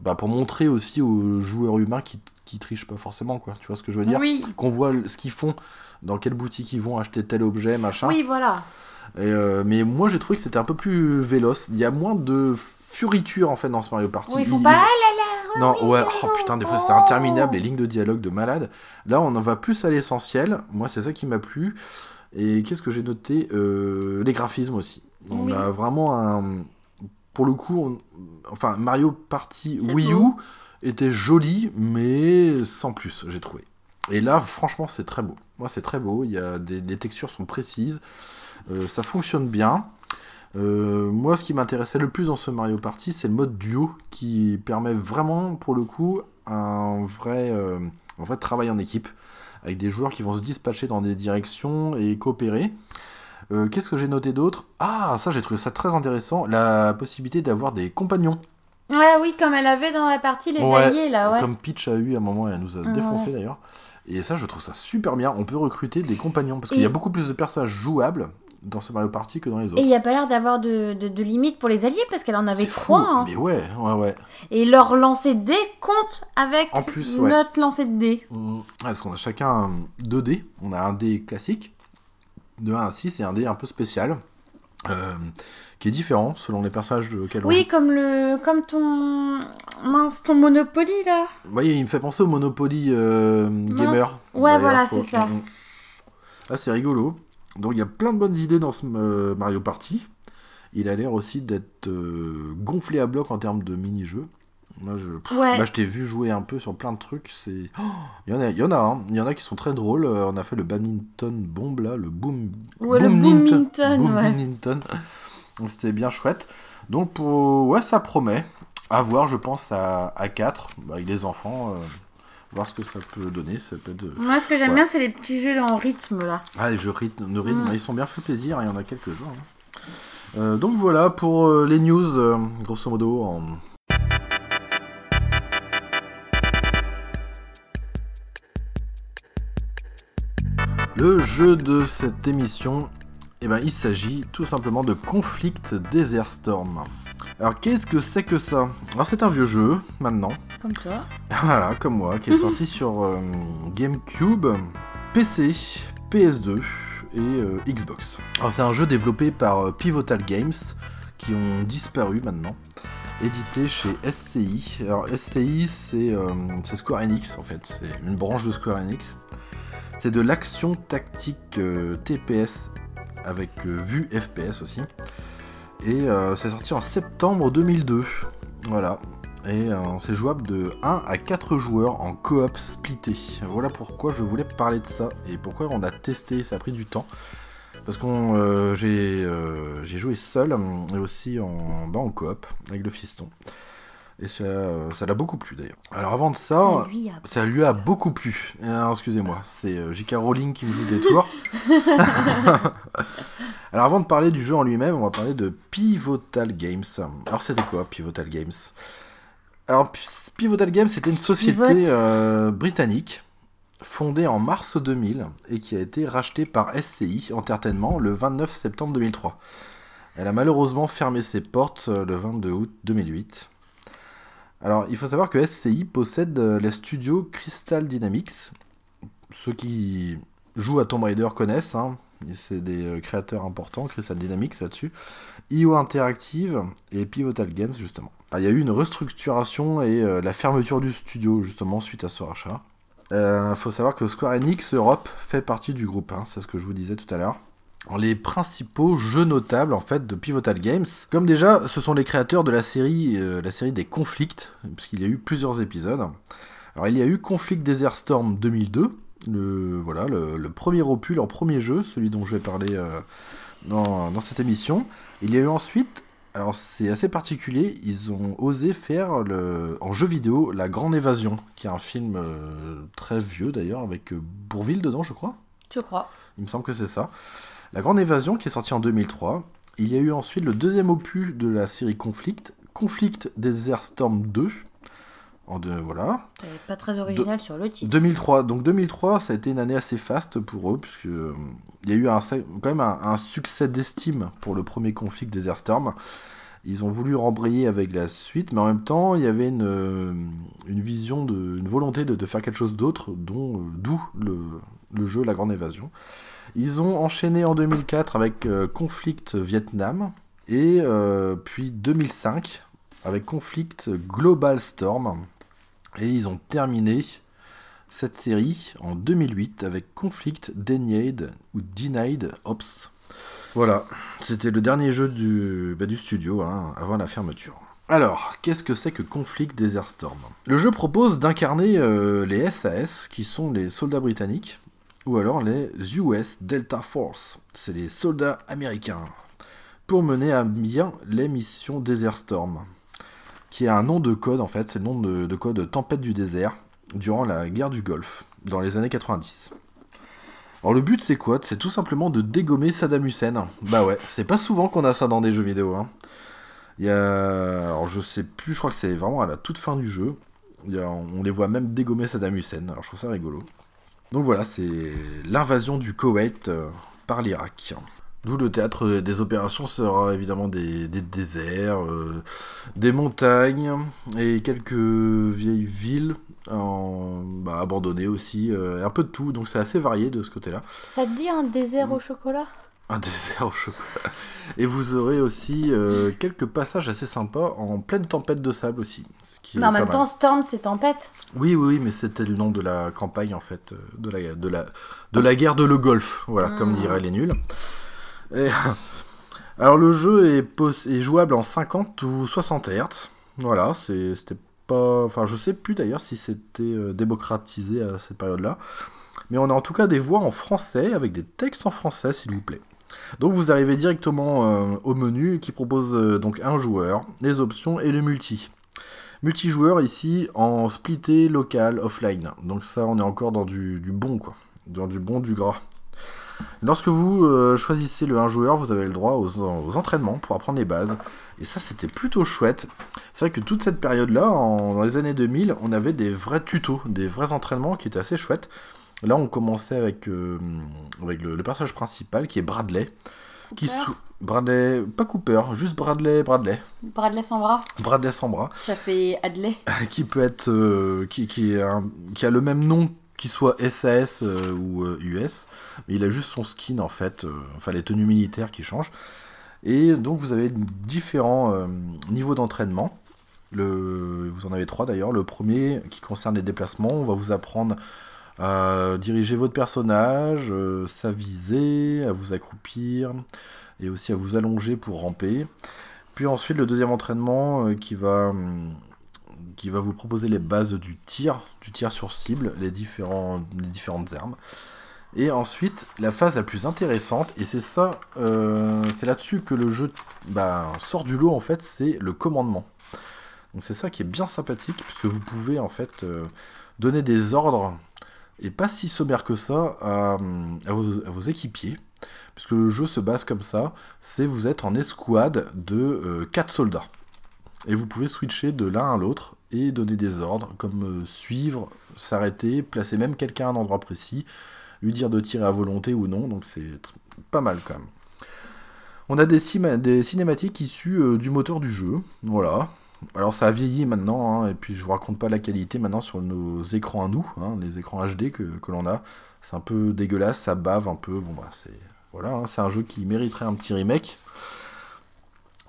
bah, pour montrer aussi aux joueurs humains qui, qui trichent pas forcément, quoi. Tu vois ce que je veux dire? Oui, Qu'on voit ce qu'ils font, dans quelle boutique ils vont acheter tel objet, machin. oui, voilà. Et, euh, mais moi, j'ai trouvé que c'était un peu plus véloce. Il y a moins de furiture en fait dans ce Mario Party. Oui, Il- pas. il- Ah là, Non, ouais, oh, oh putain, des fois oh. c'était interminable, les lignes de dialogue de malade. Là, on en va plus à l'essentiel. Moi, c'est ça qui m'a plu. Et qu'est-ce que j'ai noté? Euh, Les graphismes aussi. On Oui. a vraiment un. Pour le coup, on- enfin, Mario Party Wii U était joli, mais sans plus, j'ai trouvé. Et là, franchement, c'est très beau. Moi, c'est très beau. Il y a des, les textures sont précises. Euh, ça fonctionne bien. Euh, moi, ce qui m'intéressait le plus dans ce Mario Party, c'est le mode duo qui permet vraiment, pour le coup, un vrai, euh, un vrai travail en équipe avec des joueurs qui vont se dispatcher dans des directions et coopérer. Euh, Qu'est-ce que j'ai noté d'autre? Ah, ça, j'ai trouvé ça très intéressant, la possibilité d'avoir des compagnons. Ouais, oui, comme elle avait dans la partie les Ouais, alliés, là, ouais. Comme Peach a eu à un moment, et elle nous a Ouais. défoncé d'ailleurs. Et ça, je trouve ça super bien. On peut recruter des compagnons parce qu'il y a beaucoup plus de personnages jouables dans ce Mario Party que dans les Et autres. il n'y a pas l'air d'avoir de, de, de limite pour les alliés, parce qu'elle en avait trois. hein. Mais ouais, ouais, ouais. Et leur lancer de dés compte avec En plus, ouais. notre lancer de dés. Mm. Parce qu'on a chacun deux dés. On a un dé classique de 1 à 6 et un dé un peu spécial euh, qui est différent selon les personnages auxquels on Oui, comme le, comme ton, mince, ton Monopoly là. Voyez, il me fait penser au Monopoly euh, Gamer. Ouais, voilà, c'est ça. Ah, c'est rigolo. Donc il y a plein de bonnes idées dans ce euh, Mario Party. Il a l'air aussi d'être euh, gonflé à bloc en termes de mini-jeux. Moi, je, pff, Ouais. là, je t'ai vu jouer un peu sur plein de trucs. C'est, Oh, il y en a, il y en a, hein. il y en a qui sont très drôles. Euh, on a fait le badminton bomb là, le boom, Ouais, le Boomington. Boomington, ouais. Boomington. Donc c'était bien chouette. Donc pour... ouais, ça promet. À voir, je pense, à, à 4, avec les enfants. euh, voir ce que ça peut donner. Ça peut être... Moi, ce que j'aime Ouais. bien, c'est les petits jeux en rythme là. Ah, les jeux rythme, de rythme, Mm. ils sont bien fait plaisir, il y en a quelques-uns. hein. Euh, donc voilà pour euh, les news, euh, grosso modo. En... Le jeu de cette émission, eh ben, il s'agit tout simplement de Conflict Desert Storm. Alors qu'est-ce que c'est que ça? Alors c'est un vieux jeu, maintenant. Comme toi. [LAUGHS] Voilà, comme moi, qui est [LAUGHS] sorti sur euh, GameCube, PC, PS2 et euh, Xbox. Alors c'est un jeu développé par euh, Pivotal Games, qui ont disparu maintenant, édité chez SCI. Alors SCI, c'est euh, Square Enix en fait, c'est une branche de Square Enix. C'est de l'action tactique euh, TPS avec euh, vue FPS aussi. Et euh, c'est sorti en septembre 2002. Voilà, et euh, c'est jouable de 1 à 4 joueurs en coop splitté. Voilà pourquoi je voulais parler de ça et pourquoi on a testé, ça a pris du temps. Parce que j'ai euh, j'ai joué seul et aussi en, bah, en coop avec le fiston. Et ça euh, ça l'a beaucoup plu d'ailleurs. Alors avant de ça, Ça lui a ça lui a beaucoup plu. Euh, Excusez-moi, c'est euh, J.K. Rowling qui me joue des tours. [LAUGHS] Alors avant de parler du jeu en lui-même, on va parler de Pivotal Games. Alors c'était quoi Pivotal Games? Alors Pivotal Games c'était une société euh, britannique fondée en mars 2000 et qui a été rachetée par SCI Entertainment le 29 septembre 2003. Elle a malheureusement fermé ses portes le 22 août 2008. Alors, il faut savoir que SCI possède euh, les studios Crystal Dynamics. Ceux qui jouent à Tomb Raider connaissent, hein. c'est des euh, créateurs importants, Crystal Dynamics là-dessus. IO Interactive et Pivotal Games, justement. Ah, Il y a eu une restructuration et euh, la fermeture du studio, justement, suite à ce rachat. Il faut savoir que Square Enix Europe fait partie du groupe, hein, c'est ce que je vous disais tout à l'heure. Les principaux jeux notables en fait de Pivotal Games, comme déjà, ce sont les créateurs de la série, euh, la série des Conflicts, puisqu'il y a eu plusieurs épisodes. Alors il y a eu Conflict Desert Storm 2002, le voilà le, le premier opus, leur premier jeu, celui dont je vais parler euh, dans, dans cette émission. Il y a eu ensuite, alors c'est assez particulier, ils ont osé faire le, en jeu vidéo La Grande Évasion, qui est un film euh, très vieux d'ailleurs avec Bourville dedans, je crois. Je crois. Il me semble que c'est ça. La Grande Évasion qui est sortie en 2003. Il y a eu ensuite le deuxième opus de la série Conflict, Conflict Desert Storm 2. En deux, voilà. Pas très original sur le titre. 2003. Donc 2003, ça a été une année assez faste pour eux, puisque euh, il y a eu un, quand même un, un succès d'estime pour le premier Conflict Desert Storm. Ils ont voulu rembrayer avec la suite, mais en même temps, il y avait une, euh, une vision, de, une volonté de, de faire quelque chose d'autre, dont euh, d'où le, le jeu La Grande Évasion. Ils ont enchaîné en 2004 avec euh, Conflict Vietnam, et euh, puis 2005 avec Conflict Global Storm. Et ils ont terminé cette série en 2008 avec Conflict Denied ou Denied Ops. Voilà, c'était le dernier jeu du, bah, du studio hein, avant la fermeture. Alors, qu'est-ce que c'est que Conflict Desert Storm? Le jeu propose d'incarner euh, les SAS, qui sont les soldats britanniques, ou alors les US Delta Force, c'est les soldats américains, pour mener à bien les missions Desert Storm, qui est un nom de code en fait, c'est le nom de, de code Tempête du désert, durant la guerre du Golfe, dans les années 90. Alors le but c'est quoi? C'est tout simplement de dégommer Saddam Hussein. Bah ouais, c'est pas souvent qu'on a ça dans des jeux vidéo. Hein. Il y. Alors je sais plus, je crois que c'est vraiment à la toute fin du jeu. On les voit même dégommer Saddam Hussein, alors je trouve ça rigolo. Donc voilà, c'est l'invasion du Koweït euh, par l'Irak. D'où le théâtre des opérations sera évidemment des, des déserts, euh, des montagnes et quelques vieilles villes en, bah, abandonnées aussi, euh, un peu de tout, donc c'est assez varié de ce côté-là. Ça te dit un désert au chocolat? Un dessert au chocolat. Et vous aurez aussi euh, quelques passages assez sympas en pleine tempête de sable aussi. ce qui Mais en même mal. temps, Storm, c'est tempête. Oui, oui, oui, mais c'était le nom de la campagne en fait, euh, de la, de la, de la guerre de le Golfe, voilà, comme Mm. diraient les nuls. Et- [LAUGHS] alors le jeu est, jouable en 50 ou 60 Hz. Voilà, c'était pas, enfin je sais plus d'ailleurs si c'était euh, démocratisé à cette période-là, mais on a en tout cas des voix en français avec des textes en français, s'il vous plaît. Donc vous arrivez directement euh, au menu qui propose euh, donc un joueur, les options et le multi. Multijoueur ici en splitté local offline. Donc ça on est encore dans du, bon quoi. Dans du bon du gras. Lorsque vous euh, choisissez le 1 joueur, vous avez le droit aux, entraînements pour apprendre les bases. Et ça c'était plutôt chouette. C'est vrai que toute cette période-là, en- dans les années 2000, on avait des vrais tutos, des vrais entraînements qui étaient assez chouettes. Là on commençait avec, euh, avec le, le personnage principal qui est Bradley. Qui sou- Bradley, pas Cooper, juste Bradley, Bradley. Bradley sans bras, Bradley sans bras. ça fait Adley. [LAUGHS] qui peut être euh, qui, qui, est un- qui a le même nom qu'il soit SAS euh, ou US mais il a juste son skin en fait enfin les tenues militaires qui changent et donc vous avez différents niveaux d'entraînement le, vous en avez trois d'ailleurs le premier qui concerne les déplacements on va vous apprendre à diriger votre personnage euh, s'aviser à vous accroupir et aussi à vous allonger pour ramper puis ensuite le deuxième entraînement euh, qui va hum, qui va vous proposer les bases du tir, du tir sur cible, les, les différentes armes. Et ensuite, la phase la plus intéressante, et c'est ça, euh, c'est là-dessus que le jeu bah, sort du lot en fait, c'est le commandement. Donc c'est ça qui est bien sympathique, puisque vous pouvez en fait euh, donner des ordres, et pas si sommaire que ça, à, vos, équipiers, puisque le jeu se base comme ça, c'est vous êtes en escouade de 4 soldats. Et vous pouvez switcher de l'un à l'autre et donner des ordres comme euh, suivre, s'arrêter, placer même quelqu'un à un endroit précis, lui dire de tirer à volonté ou non, donc c'est pas mal quand même. On a des cinématiques issues euh, du moteur du jeu, voilà. Alors ça a vieilli maintenant, hein, et puis je vous raconte pas la qualité maintenant sur nos écrans à nous, hein, les écrans HD que, que l'on a. C'est un peu dégueulasse, ça bave un peu, bon bah c'est... Voilà, hein, c'est un jeu qui mériterait un petit remake.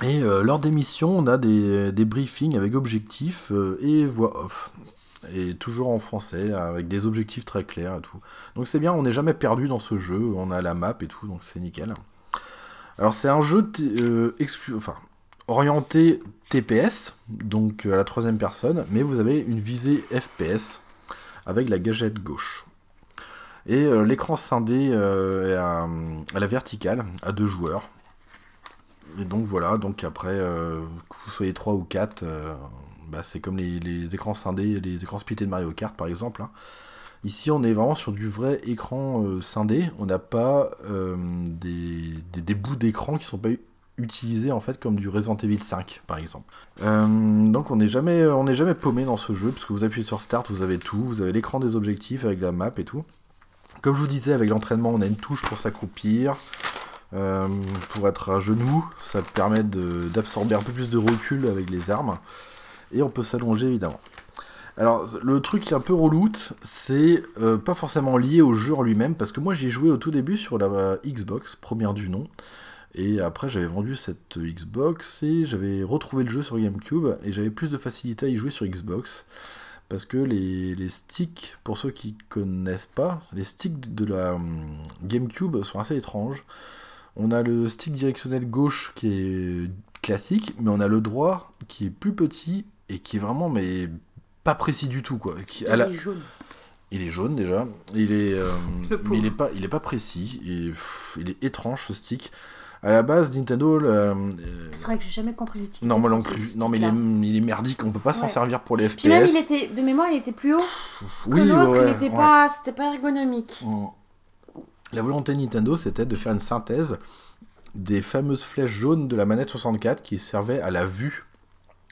Et euh, lors des missions, on a des, des briefings avec objectifs euh, et voix off. Et toujours en français, avec des objectifs très clairs et tout. Donc c'est bien, on n'est jamais perdu dans ce jeu, on a la map et tout, donc c'est nickel. Alors c'est un jeu euh, enfin, orienté TPS, donc euh, à la troisième personne, mais vous avez une visée FPS avec la gâchette gauche. Et euh, l'écran scindé euh, est à, la verticale, à deux joueurs. Et donc voilà, donc après, que vous soyez 3 ou 4, bah, c'est comme les, écrans scindés, les écrans splittés de Mario Kart par exemple. hein. Ici, on est vraiment sur du vrai écran scindé. On n'a pas des, des- bouts d'écran qui sont pas u- utilisés en fait comme du Resident Evil 5 par exemple. Euh, donc on n'est jamais, jamais paumé dans ce jeu puisque vous appuyez sur Start, vous avez tout, vous avez l'écran des objectifs avec la map et tout. Comme je vous disais, avec l'entraînement, on a une touche pour s'accroupir. Euh, pour être à genoux, ça permet d'absorber un peu plus de recul avec les armes. Et on peut s'allonger évidemment. Alors, le truc qui est un peu reloute, c'est euh, pas forcément lié au jeu en lui-même, parce que moi j'ai joué au tout début sur la Xbox, première du nom. Et après, j'avais vendu cette Xbox et j'avais retrouvé le jeu sur GameCube et j'avais plus de facilité à y jouer sur Xbox. Parce que les, les sticks, pour ceux qui connaissent pas, les sticks de la hum, GameCube sont assez étranges. On a le stick directionnel gauche qui est classique, mais on a le droit qui est plus petit et qui est vraiment mais pas précis du tout quoi. Qui, à la- Il est jaune. il est jaune déjà, il est, euh, [LAUGHS] mais il est pas, il est pas précis, et, pff, il est étrange ce stick. À la base, Nintendo, euh, euh, C'est vrai que j'ai jamais compris l'utilité. non moi non plus, mais il est, stick-là. il est merdique, on peut pas s'en Ouais. servir pour les FPS. Puis même, il était, de mémoire, il était plus haut que oui, l'autre, ouais, il était ouais. pas, c'était pas ergonomique. Mm. La volonté de Nintendo, c'était de faire une synthèse des fameuses flèches jaunes de la manette 64 qui servaient à la vue,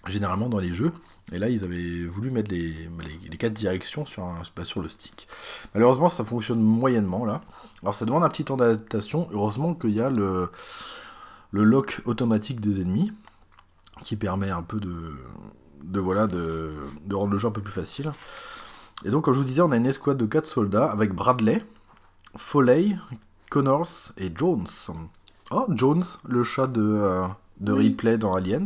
généralement dans les jeux. Et là, ils avaient voulu mettre les, les, les quatre directions sur, un, bah, sur le stick. Malheureusement, ça fonctionne moyennement là. Alors, ça demande un petit temps d'adaptation. Heureusement qu'il y a le, le lock automatique des ennemis qui permet un peu de, de, voilà, de, de rendre le jeu un peu plus facile. Et donc, comme je vous disais, on a une escouade de 4 soldats avec Bradley, Foley, Connors et Jones. Oh, Jones, le chat de, euh, de Oui. Ripley dans Aliens.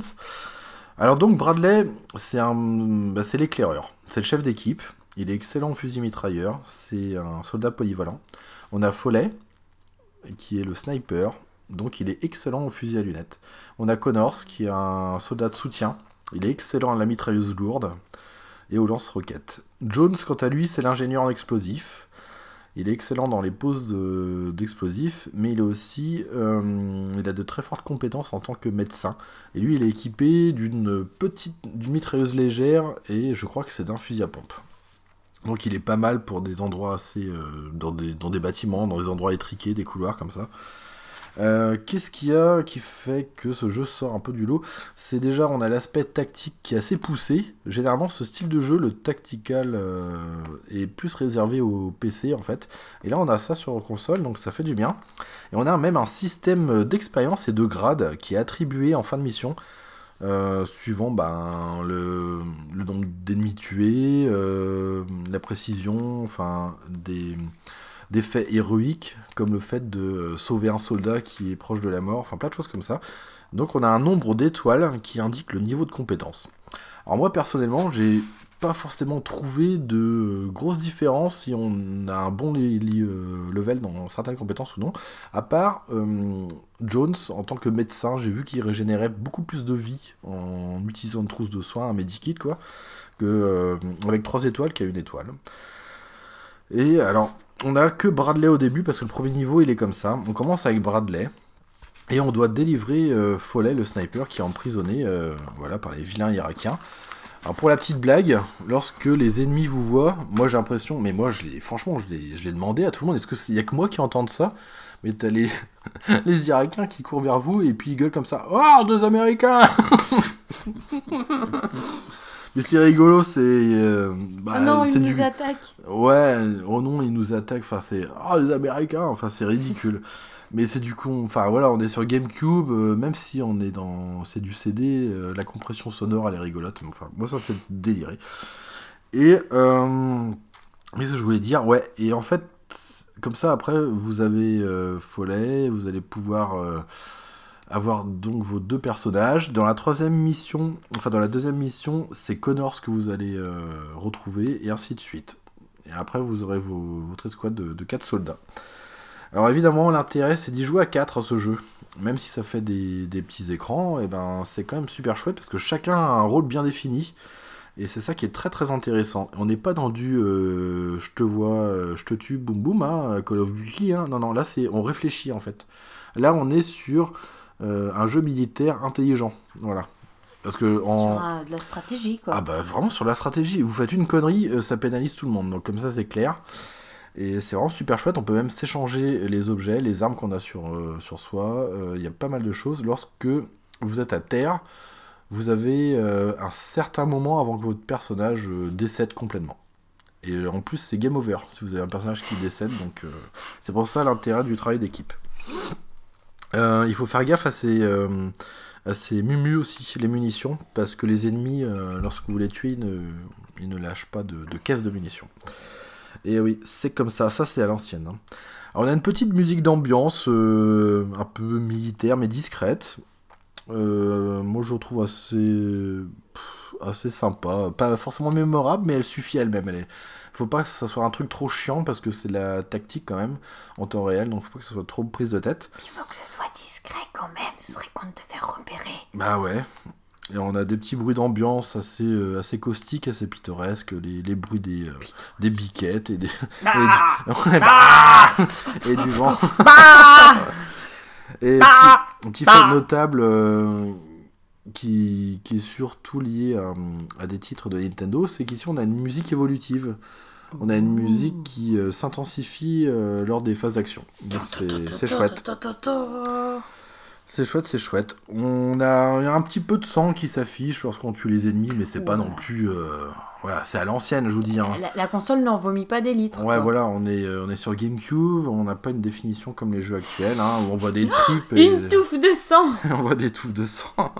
Alors donc Bradley, c'est un, bah, c'est l'éclaireur, c'est le chef d'équipe. Il est excellent au fusil mitrailleur, c'est un soldat polyvalent. On a Foley, qui est le sniper, donc il est excellent au fusil à lunettes. On a Connors, qui est un soldat de soutien. Il est excellent à la mitrailleuse lourde et au lance-roquettes. Jones, quant à lui, c'est l'ingénieur en explosifs. Il est excellent dans les poses de- d'explosifs, mais il est aussi, euh, il a de très fortes compétences en tant que médecin. Et lui, il est équipé d'une petite, d'une mitrailleuse légère et je crois que c'est d'un fusil à pompe. Donc il est pas mal pour des endroits assez, euh, dans, des, dans des bâtiments, dans des endroits étriqués, des couloirs comme ça. Euh, Qu'est-ce qu'il y a qui fait que ce jeu sort un peu du lot? C'est déjà, on a l'aspect tactique qui est assez poussé. Généralement, ce style de jeu, le tactical, euh, est plus réservé au PC en fait. Et là, on a ça sur console, donc ça fait du bien. Et on a même un système d'expérience et de grade qui est attribué en fin de mission. Euh, suivant ben, le, nombre d'ennemis tués, euh, la précision, enfin des, des faits héroïques, comme le fait de euh, sauver un soldat qui est proche de la mort, enfin plein de choses comme ça. Donc on a un nombre d'étoiles qui indique le niveau de compétence. Alors moi personnellement, j'ai pas forcément trouvé de euh, grosses différences si on a un bon euh, level dans certaines compétences ou non. À part euh, Jones, en tant que médecin, j'ai vu qu'il régénérait beaucoup plus de vie en utilisant une trousse de soins, un medikit quoi, que euh, avec 3 étoiles qu'à une étoile. Et alors, on a que Bradley au début parce que le premier niveau il est comme ça. On commence avec Bradley. Et on doit délivrer euh, Foley, le sniper, qui est emprisonné voilà, par les vilains irakiens. Alors pour la petite blague, lorsque les ennemis vous voient, moi j'ai l'impression, mais moi je l'ai, franchement je l'ai, demandé à tout le monde, est-ce qu'il y a que moi qui entende ça? Mais t'as les, [LAUGHS] les Irakiens qui courent vers vous et puis ils gueulent comme ça, oh deux Américains [LAUGHS] Mais c'est rigolo, c'est, euh, bah, Ah non, c'est il du, nous attaque. Ouais, oh non, ils nous attaquent, enfin c'est... Ah, les Américains, enfin c'est ridicule. Mais c'est du con, enfin voilà, on est sur GameCube, euh, même si on est dans... C'est du CD, euh, la compression sonore elle est rigolote, mais enfin, moi ça fait délirer. Et, euh... Qu'est-ce que je voulais dire Ouais, et en fait, comme ça après, vous avez euh, Follet, vous allez pouvoir... avoir donc vos deux personnages. Dans la troisième mission, enfin dans la deuxième mission, c'est Connors que vous allez retrouver, et ainsi de suite. Et après, vous aurez vos, votre escouade de, 4 soldats. Alors évidemment, l'intérêt, c'est d'y jouer à 4 à ce jeu. Même si ça fait des, des petits écrans, et ben c'est quand même super chouette parce que chacun a un rôle bien défini. Et c'est ça qui est très très intéressant. On n'est pas dans du euh, je te vois, euh, je te tue, boum boum, hein, Call of Duty. Hein. Non, non, là c'est on réfléchit en fait. Là on est sur euh, un jeu militaire intelligent. Voilà. Parce que en. Sur un- de la stratégie, quoi. Ah bah vraiment sur la stratégie, vous faites une connerie, ça pénalise tout le monde, donc comme ça c'est clair. Et c'est vraiment super chouette, on peut même s'échanger les objets, les armes qu'on a sur, euh, sur soi, Euh, il y a pas mal de choses. Lorsque vous êtes à terre, vous avez euh, un certain moment avant que votre personnage décède complètement. Et en plus c'est game over si vous avez un personnage qui décède, donc c'est pour ça l'intérêt du travail d'équipe. Il faut faire gaffe à ces, à ces mumus aussi, les munitions, parce que les ennemis, lorsque vous les tuez, ils ne, ils ne lâchent pas de, de caisse de munitions. Et oui, c'est comme ça, ça c'est à l'ancienne. hein. Alors on a une petite musique d'ambiance, euh, un peu militaire mais discrète. Euh, moi je trouve assez, assez sympa, pas forcément mémorable, mais elle suffit elle-même. Elle est... Faut pas que ça soit un truc trop chiant parce que c'est de la tactique quand même en temps réel, donc faut pas que ça soit trop prise de tête. Il faut que ce soit discret quand même, ce serait con de te faire repérer. Bah ouais. Et on a des petits bruits d'ambiance assez, euh, assez caustiques, assez pittoresques, les, les bruits des, euh, des biquettes et des. [LAUGHS] Et du, [LAUGHS] Ouais, bah et du vent. [LAUGHS] bah, Et petit, un petit bah. fait notable euh, qui, qui est surtout lié à, à des titres de Nintendo, c'est qu'ici on a une musique évolutive. On a une musique qui s'intensifie lors des phases d'action. C'est chouette. C'est chouette, c'est chouette. On a, il y a un petit peu de sang qui s'affiche lorsqu'on tue les ennemis, mais c'est pas non plus. euh, voilà, c'est à l'ancienne, je vous dis. hein. La, la console n'en vomit pas des litres. Ouais, quoi. voilà, on est, euh, on est sur GameCube, on n'a pas une définition comme les jeux actuels, hein, où on voit des [LAUGHS] tripes et Une touffe de sang [LAUGHS] on voit des touffes de sang.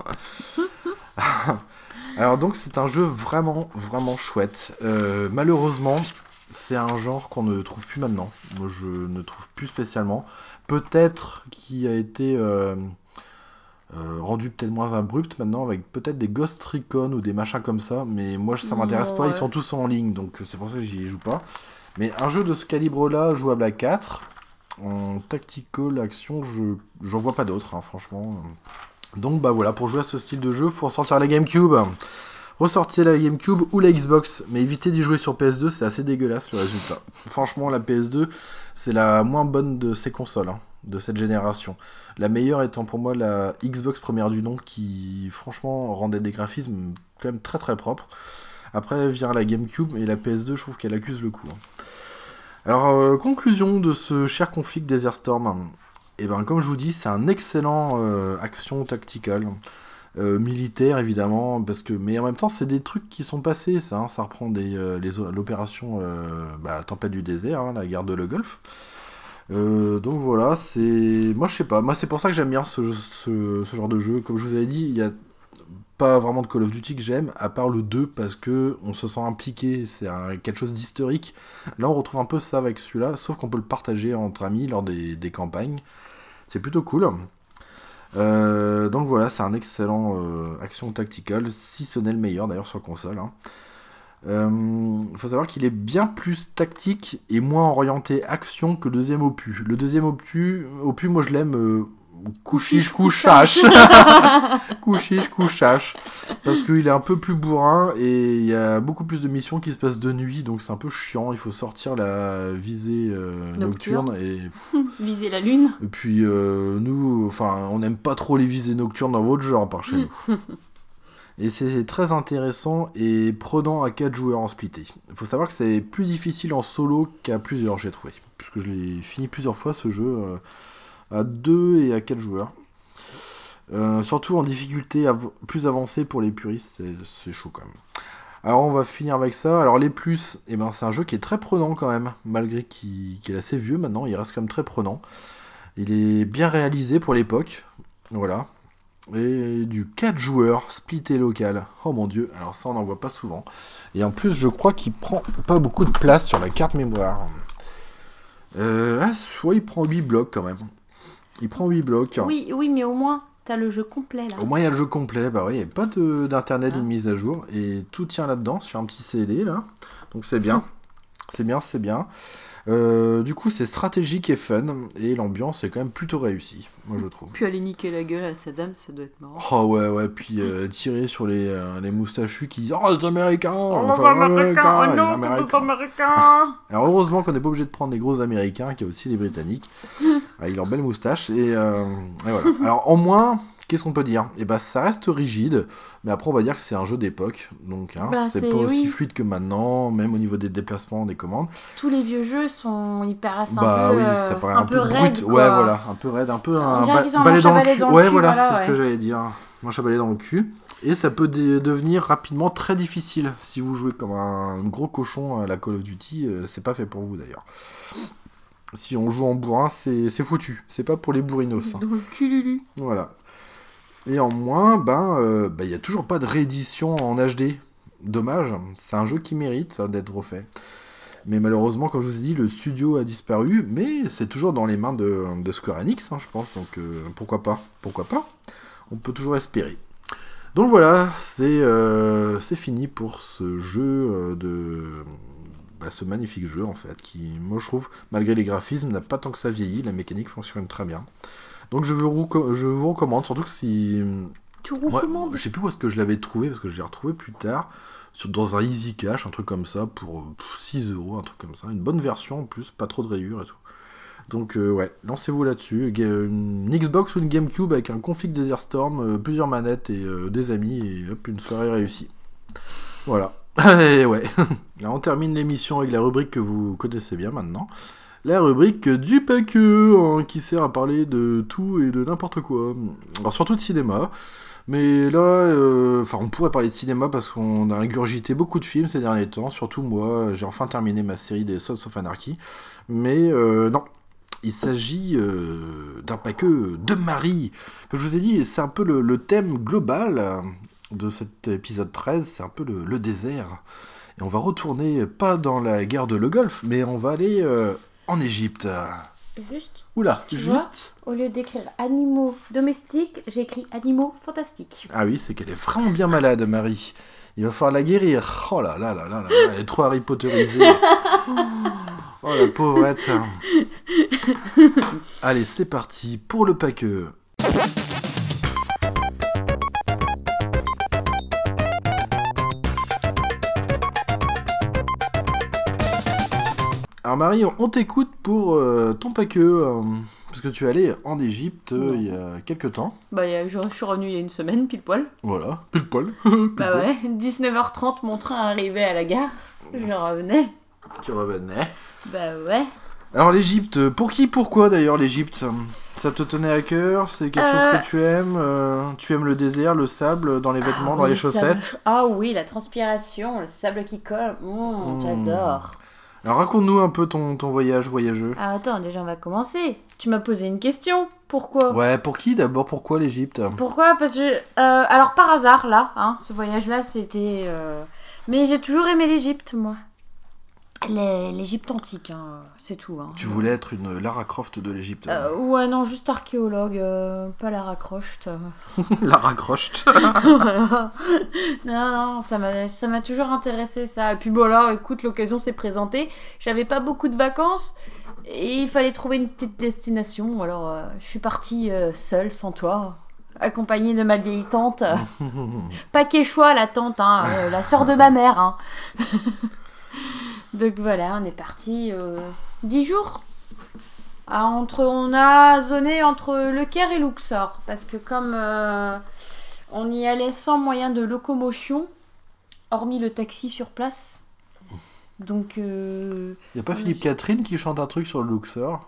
[LAUGHS] Alors donc c'est un jeu vraiment, vraiment chouette. Euh, malheureusement, c'est un genre qu'on ne trouve plus maintenant. Moi, je ne trouve plus spécialement. Peut-être qui a été euh, rendu peut-être moins abrupt maintenant avec peut-être des Ghost Recon ou des machins comme ça. Mais moi, ça m'intéresse pas. Ils sont tous en ligne, donc c'est pour ça que j'y joue pas. Mais un jeu de ce calibre-là, jouable à 4, en tactical action, je j'en vois pas d'autres, hein, franchement. Donc bah voilà, pour jouer à ce style de jeu, faut ressortir la GameCube. Ressortir la GameCube ou la Xbox, mais évitez d'y jouer sur PS2, c'est assez dégueulasse le résultat. Franchement, la PS2, c'est la moins bonne de ces consoles, hein, de cette génération. La meilleure étant pour moi la Xbox première du nom, qui franchement rendait des graphismes quand même très très propres. Après vient la GameCube et la PS2, je trouve qu'elle accuse le coup. Hein. Alors, euh, conclusion de ce cher config Desert Storm. Et eh ben, comme je vous dis, c'est un excellent euh, action tactical. Euh, militaire évidemment mais en même temps c'est des trucs qui sont passés ça hein. ça reprend des l'opération bah, tempête du désert hein, la guerre de le Golfe donc voilà c'est moi je sais pas moi c'est pour ça que j'aime bien ce, genre de jeu comme je vous avais dit il y a pas vraiment de Call of Duty que j'aime, à part le 2 parce que on se sent impliqué, c'est quelque chose d'historique. Là, on retrouve un peu ça avec celui-là, sauf qu'on peut le partager entre amis lors des, campagnes. C'est plutôt cool. Euh, donc voilà, c'est un excellent euh, action tactical, si ce n'est le meilleur d'ailleurs sur console. Hein. Euh, faut savoir qu'il est bien plus tactique et moins orienté action que le deuxième opus. Le deuxième opus, opus moi je l'aime couchiche couchache. [LAUGHS] couchiche couchache. Parce qu'il est un peu plus bourrin et il y a beaucoup plus de missions qui se passent de nuit donc c'est un peu chiant. Il faut sortir la visée euh, nocturne. et [LAUGHS] viser la lune. Et puis euh, nous enfin on n'aime pas trop les visées nocturnes dans votre genre par chez nous [LAUGHS] et c'est très intéressant et prenant à 4 joueurs en splitté. Il faut savoir que c'est plus difficile en solo qu'à plusieurs, j'ai trouvé. Puisque je l'ai fini plusieurs fois ce jeu. Euh, à 2 et à 4 joueurs. Euh, surtout en difficulté plus avancée pour les puristes, c'est chaud quand même. Alors on va finir avec ça. Alors les plus, eh ben, c'est un jeu qui est très prenant quand même, malgré qu'il est assez vieux maintenant, il reste quand même très prenant. Il est bien réalisé pour l'époque, voilà. Et du 4 joueurs, splitté local. Oh mon dieu, alors ça on n'en voit pas souvent. Et en plus je crois qu'il prend pas beaucoup de place sur la carte mémoire. Euh, ah, soit il prend 8 blocs quand même. Il prend 8 blocs. Oui, oui, mais au moins, t'as le jeu complet là. Au moins, il y a le jeu complet. Bah oui, il n'y a pas d'internet, une ah. mise à jour. Et tout tient là-dedans, sur un petit CD là. Donc c'est bien. [LAUGHS] c'est bien, c'est bien. Euh, du coup, c'est stratégique et fun, et l'ambiance est quand même plutôt réussie, moi je trouve. Puis aller niquer la gueule à Saddam, ça doit être marrant. Oh ouais, ouais, puis euh, tirer sur les, euh, les moustachus qui disent Oh, les Américains Oh, les Américains Oh non, c'est Américains Alors heureusement qu'on n'est pas obligé de prendre les gros Américains, qu'il y a aussi les Britanniques, [LAUGHS] avec leurs belles moustaches, et, et voilà. Alors, en moins, Qu'est-ce qu'on peut dire? Eh ben, ça reste rigide, mais après, on va dire que c'est un jeu d'époque, donc hein, bah, c'est pas aussi fluide que maintenant, même au niveau des déplacements, des commandes. Tous les vieux jeux sont hyper bah, un oui, ça paraît un, peu, brut, ouais, voilà, un peu raide, un peu un balai dans, le cul. ouais, voilà, c'est ce que j'allais dire. Moi, balai dans le cul. Et ça peut devenir rapidement très difficile si vous jouez comme un gros cochon à la Call of Duty. Euh, c'est pas fait pour vous d'ailleurs. Si on joue en bourrin, c'est foutu. C'est pas pour les bourrinos. Hein. Dans le cul, Voilà. Et en moins, ben, euh, ben, il n'y a toujours pas de réédition en HD. Dommage, c'est un jeu qui mérite d'être refait. Mais malheureusement, comme je vous ai dit, le studio a disparu, mais c'est toujours dans les mains de, Square Enix, hein, je pense. Donc euh, pourquoi pas Pourquoi pas On peut toujours espérer. Donc voilà, c'est euh, fini pour ce jeu de bah, ce magnifique jeu en fait, qui, moi je trouve, malgré les graphismes, n'a pas tant que ça vieilli. La mécanique fonctionne très bien. Donc je vous, je vous recommande, surtout que si. Tu recommandes Je sais plus où est-ce que je l'avais trouvé, parce que je l'ai retrouvé plus tard, sur, dans un Easy Cash, un truc comme ça, pour 6 euros, un truc comme ça. Une bonne version en plus, pas trop de rayures et tout. Donc euh, ouais, lancez-vous là-dessus. Une Xbox ou une GameCube avec un config Desert Storm, euh, plusieurs manettes et euh, des amis, et hop, une soirée réussie. Voilà. [LAUGHS] et ouais, [LAUGHS] là on termine l'émission avec la rubrique que vous connaissez bien maintenant la rubrique du PQ, hein, qui sert à parler de tout et de n'importe quoi. Alors surtout de cinéma. Mais là, euh, on pourrait parler de cinéma parce qu'on a ingurgité beaucoup de films ces derniers temps. Surtout moi, j'ai enfin terminé ma série des Sons of Anarchy. Mais euh, non, il s'agit euh, d'un paqueux de Marie. Que je vous ai dit, c'est un peu le, thème global de cet épisode 13, c'est un peu le, désert. Et on va retourner, pas dans la guerre de le Golfe, mais on va aller en Égypte. Juste, Oula, Tu juste. vois au lieu d'écrire animaux domestiques, j'ai écrit animaux fantastiques. Ah oui, c'est qu'elle est vraiment bien malade, Marie. Il va falloir la guérir. Oh là là là là là, là, elle est trop Harry Potterisée. [LAUGHS] Oh la pauvrette. Allez, c'est parti pour le paqueux. Alors Marie, on t'écoute pour euh, ton paqueux, euh, parce que tu es allée en Égypte euh, il y a quelques temps. Bah, y a- je, je suis revenue il y a une semaine, pile poil. Voilà, pile poil. [LAUGHS] Pile Bah poil. ouais, [LAUGHS] 19h30, mon train arrivait à la gare. Je revenais. Tu revenais. Bah ouais. Alors l'Égypte, pour qui, pourquoi d'ailleurs l'Égypte? Ça te tenait à cœur? C'est quelque Euh. chose que tu aimes euh, Tu aimes le désert, le sable dans les vêtements, Ah dans oui, les le chaussettes? Ah oui, la transpiration, le sable qui colle. Mmh, Mmh. J'adore. Alors raconte-nous un peu ton, ton voyage voyageux. Ah, attends, déjà on va commencer. Tu m'as posé une question. Pourquoi Ouais, pour qui d'abord? Pourquoi l'Égypte? Pourquoi? Parce que. euh, alors, par hasard, là, hein, ce voyage-là, c'était. euh, Mais j'ai toujours aimé l'Égypte, moi. L'Égypte antique, hein, c'est tout. Hein. Tu voulais être une Lara Croft de l'Égypte. Euh, ouais, non, juste archéologue, euh, pas la raccroche. Lara Croft. [LAUGHS] [LAUGHS] Non, non, ça m'a, ça m'a toujours intéressé ça. Et puis bon là, écoute, l'occasion s'est présentée. J'avais pas beaucoup de vacances et il fallait trouver une petite destination. Alors euh, je suis partie seule, sans toi, accompagnée de ma vieille tante. [LAUGHS] pas Quechua, la tante, hein, la sœur de ma mère. Hein. Donc voilà, on est parti euh, 10 jours. Ah, entre, on a zoné entre Le Caire et Luxor. Parce que comme euh, on y allait sans moyen de locomotion, hormis le taxi sur place. Donc... euh, y a pas a Philippe Catherine qui chante un truc sur le Luxor?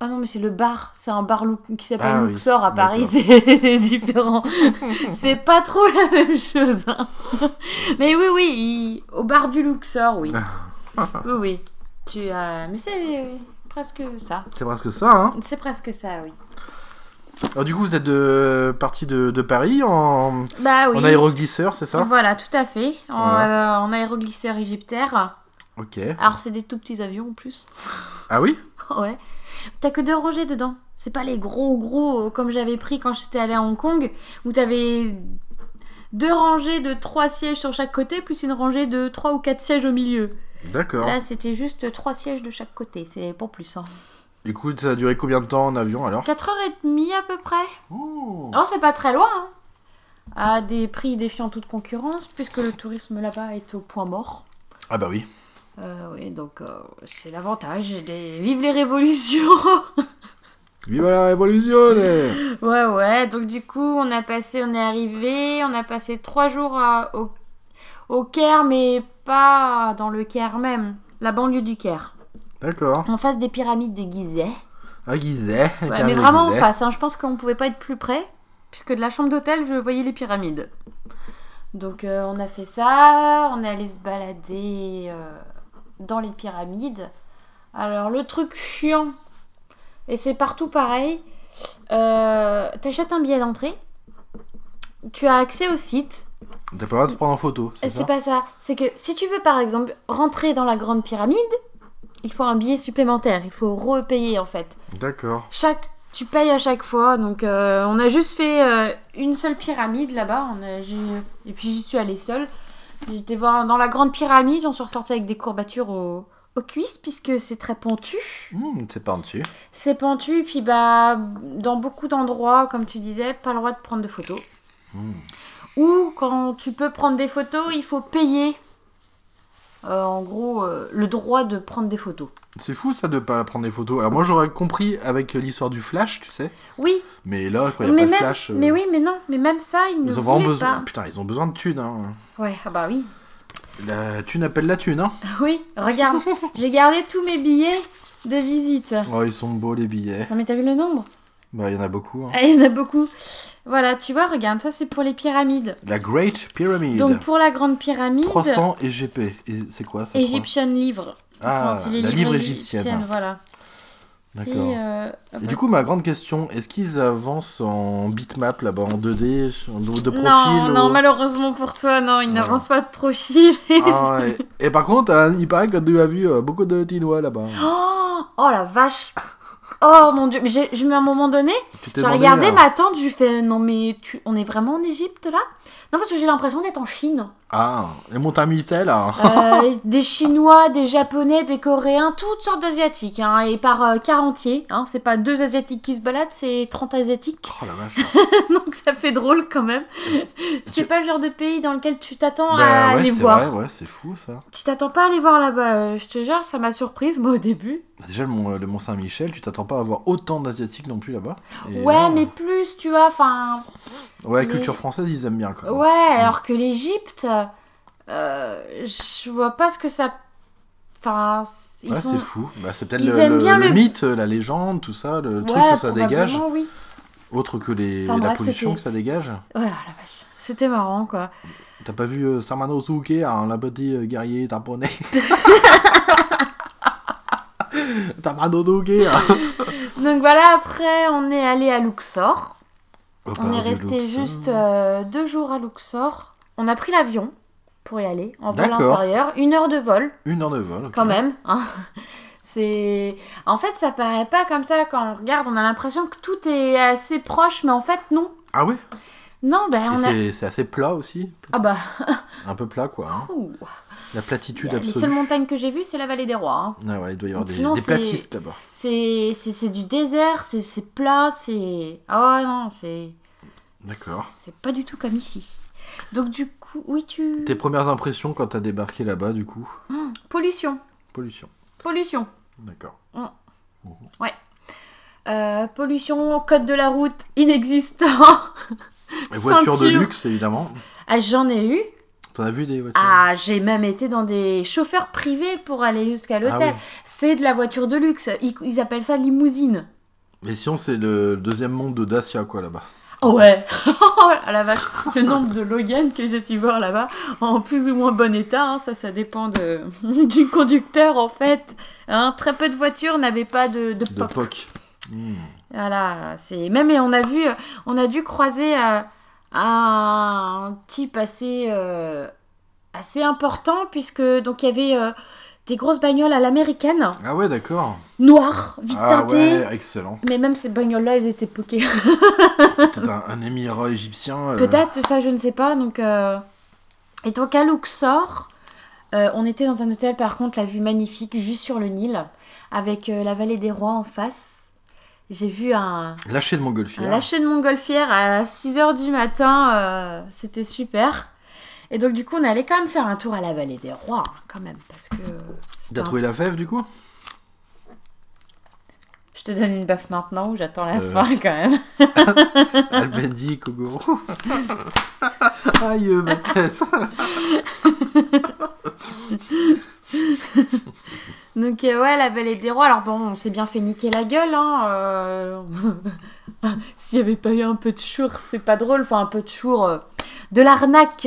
Ah non, mais c'est le bar. C'est un bar qui s'appelle Ah oui, Luxor à Paris. [LAUGHS] C'est différent. [LAUGHS] c'est pas trop la même chose. hein. Mais oui, oui. il- Au bar du Luxor, oui. [LAUGHS] [LAUGHS] oui, oui. Tu as... Mais c'est presque ça. C'est presque ça, hein C'est presque ça, oui. Alors du coup, vous êtes de, parti de, de Paris en, Bah oui. en aéroglisseur, c'est ça? Voilà, tout à fait. En, Voilà. euh, en aéroglisseur égyptaire. Ok. Alors, c'est des tout petits avions en plus. Ah oui? [LAUGHS] Ouais. T'as que deux rangées dedans. C'est pas les gros, gros euh, comme j'avais pris quand j'étais allée à Hong Kong, où t'avais deux rangées de trois sièges sur chaque côté, plus une rangée de trois ou quatre sièges au milieu. D'accord. Là, c'était juste trois sièges de chaque côté. C'est pas plus. Hein. Écoute, ça a duré combien de temps en avion alors? 4h30 à peu près. Oh. Oh, c'est pas très loin. Hein. À des prix défiant toute concurrence, puisque le tourisme là-bas est au point mort. Ah bah oui. Euh, oui, donc euh, c'est l'avantage des... Vive les révolutions [LAUGHS] Vive la révolution. Ouais, ouais, donc du coup, on a passé, on est arrivé, on a passé trois jours à- au, au Caire, mais pas dans le Caire même, la banlieue du Caire, D'accord. en face des pyramides de Gizeh. À Gizeh. Ouais, mais vraiment en face, hein, je pense qu'on pouvait pas être plus près, puisque de la chambre d'hôtel, je voyais les pyramides. Donc euh, on a fait ça, on est allé se balader euh, dans les pyramides. Alors le truc chiant, et c'est partout pareil, euh, t'achètes un billet d'entrée, tu as accès au site, T'as pas le droit de se prendre en photo, c'est pas ça, c'est que si tu veux par exemple rentrer dans la grande pyramide, il faut un billet supplémentaire, il faut repayer en fait. D'accord. Chaque, tu payes à chaque fois. Donc, euh, on a juste fait euh, une seule pyramide là-bas. On a- j'ai- Et puis, j'y suis allée seule. J'étais voir dans la grande pyramide. J'en suis ressortie avec des courbatures aux, aux cuisses, puisque c'est très pentu. Hmm, c'est dessus. C'est pentu. Et puis, bah, dans beaucoup d'endroits, comme tu disais, pas le droit de prendre de photos. Hmm. Ou quand tu peux prendre des photos, il faut payer. euh, en gros, euh, le droit de prendre des photos. C'est fou ça de pas prendre des photos. Alors moi j'aurais compris avec l'histoire du flash, tu sais. Oui, Mais là, quand il y a mais pas de flash. euh, mais oui, mais non, mais même ça, ils ne Ils ont vraiment besoin. pas. Putain, ils ont besoin de thunes. Hein. Ouais, ah bah oui. La thune appelle la thune, hein. [LAUGHS] Oui, regarde, j'ai gardé tous mes billets de visite. Oh, ils sont beaux les billets. Non mais t'as vu le nombre? Bah, il y en a beaucoup. hein. Ah, Il y en a beaucoup. Voilà, tu vois, regarde, ça c'est pour les pyramides. La Great Pyramid. Donc pour la grande pyramide, 300 EGP. Et c'est quoi ça Egyptian livre. Ah, Enfin, la livre égyptienne. Voilà. D'accord. Et, euh, Et du coup, ma grande question, est-ce qu'ils avancent en bitmap là-bas, en 2D, en- de profil non, non, malheureusement pour toi, non, il Ouais. n'avance pas de profil. Ah, et, et par contre, hein, il paraît que tu as vu euh, beaucoup de Tinois là-bas. [GASPS] Oh, oh la vache. Oh mon dieu, mais j'ai, je, à un moment donné, j'ai regardé euh, ma tante, je lui fais non mais tu, on est vraiment en Égypte là? Non parce que j'ai l'impression d'être en Chine. Ah, les montagnes Missel, là. Euh, [LAUGHS] des Chinois, des Japonais, des Coréens, toutes sortes d'Asiatiques, hein, et par euh, quart entier. Hein, c'est pas deux Asiatiques qui se baladent, c'est 30 Asiatiques. Oh la vache. [LAUGHS] Donc ça fait drôle quand même. C'est Tu- pas le genre de pays dans lequel tu t'attends Bah à ouais, aller c'est voir. vrai, ouais, c'est fou ça. Tu t'attends pas à aller voir là-bas, euh, je te jure, ça m'a surprise moi au début. Déjà, le Mont, le Mont Saint-Michel, tu t'attends pas à avoir autant d'Asiatiques non plus là-bas. Ouais, là, mais plus, tu vois, enfin. Ouais, mais- culture française, ils aiment bien quand même. Ouais, alors que l'Égypte, euh, je vois pas ce que ça. Enfin, ils Ouais, sont. c'est fou. Bah, c'est peut-être le, le- bien le le- mythe, la légende, tout ça, le truc que ça dégage, oui. autre que les, Enfin, la bref, pollution que ça dégage. Ouais, oh la vache. C'était marrant, quoi. T'as pas vu euh, Samanosuke, hein, la petit euh, guerrier japonais [LAUGHS] Samanosuke hein. Donc voilà, après, on est allé à Luxor. Au On est resté juste euh, deux jours à Luxor. On a pris l'avion pour y aller, en vol intérieur. Une heure de vol, Une heure de vol. quand même. hein. [LAUGHS] C'est... En fait, ça paraît pas comme ça quand on regarde. On a l'impression que tout est assez proche, mais en fait, non. Ah ouais? Non, ben on a... c'est- c'est assez plat aussi? Ah bah... Un peu plat quoi. hein. La platitude Les seules absolue. montagnes que j'ai vues, c'est la vallée des rois. hein. Ah ouais, il doit y avoir des, Sinon, des platistes là-bas. C'est, du désert, c'est, plat, c'est... Ah ouais, non, c'est... D'accord. C'est pas du tout comme ici. Donc du coup, oui, tu... Tes premières impressions quand t'as débarqué là-bas du coup? Hmm, pollution. Pollution. Pollution. D'accord. Euh, pollution, code de la route inexistant. Les voitures de luxe évidemment. Ah, j'en ai eu. T'en as vu des voitures Ah, j'ai même été dans des chauffeurs privés pour aller jusqu'à l'hôtel. Ah ouais. C'est de la voiture de luxe. Ils, ils appellent ça limousine. Mais sinon c'est le deuxième monde de Dacia quoi là-bas. Oh ouais Oh [LAUGHS] la vache Le nombre de Logan que j'ai pu voir là-bas, en plus ou moins bon état, hein, ça, ça dépend de, [LAUGHS] du conducteur en fait. Hein, très peu de voitures n'avaient pas de, de De POC. POC. Hmm. Voilà, c'est même et on a vu, on a dû croiser euh, un type assez euh, assez important puisque donc il y avait euh, des grosses bagnoles à l'américaine, Ah ouais d'accord. noires, vite Ah teintées. ouais, excellent. Mais même ces bagnoles-là, elles étaient poquées. Peut-être un, un émirat égyptien. euh, Peut-être, ça je ne sais pas. Donc, Et donc à Luxor, on était dans un hôtel par contre, la vue magnifique, vue sur le Nil, avec la vallée des rois en face. J'ai vu un, Lâché de montgolfière. un lâcher de montgolfière à 6h du matin, euh, c'était super. Et donc du coup on allait quand même faire un tour à la vallée des rois, hein, quand même, parce que... T'as un- trouvé la fève du coup? Je te donne une baffe maintenant ou j'attends la Euh. fin quand même. [LAUGHS] Albendi, Kogoro. [LAUGHS] Aïe, ma tête. [LAUGHS] Donc euh, ouais, la vallée des rois. Alors bon, on s'est bien fait niquer la gueule. Hein, euh. [LAUGHS] S'il n'y avait pas eu un peu de chour, c'est pas drôle. Enfin, un peu de chour. euh, De l'arnaque.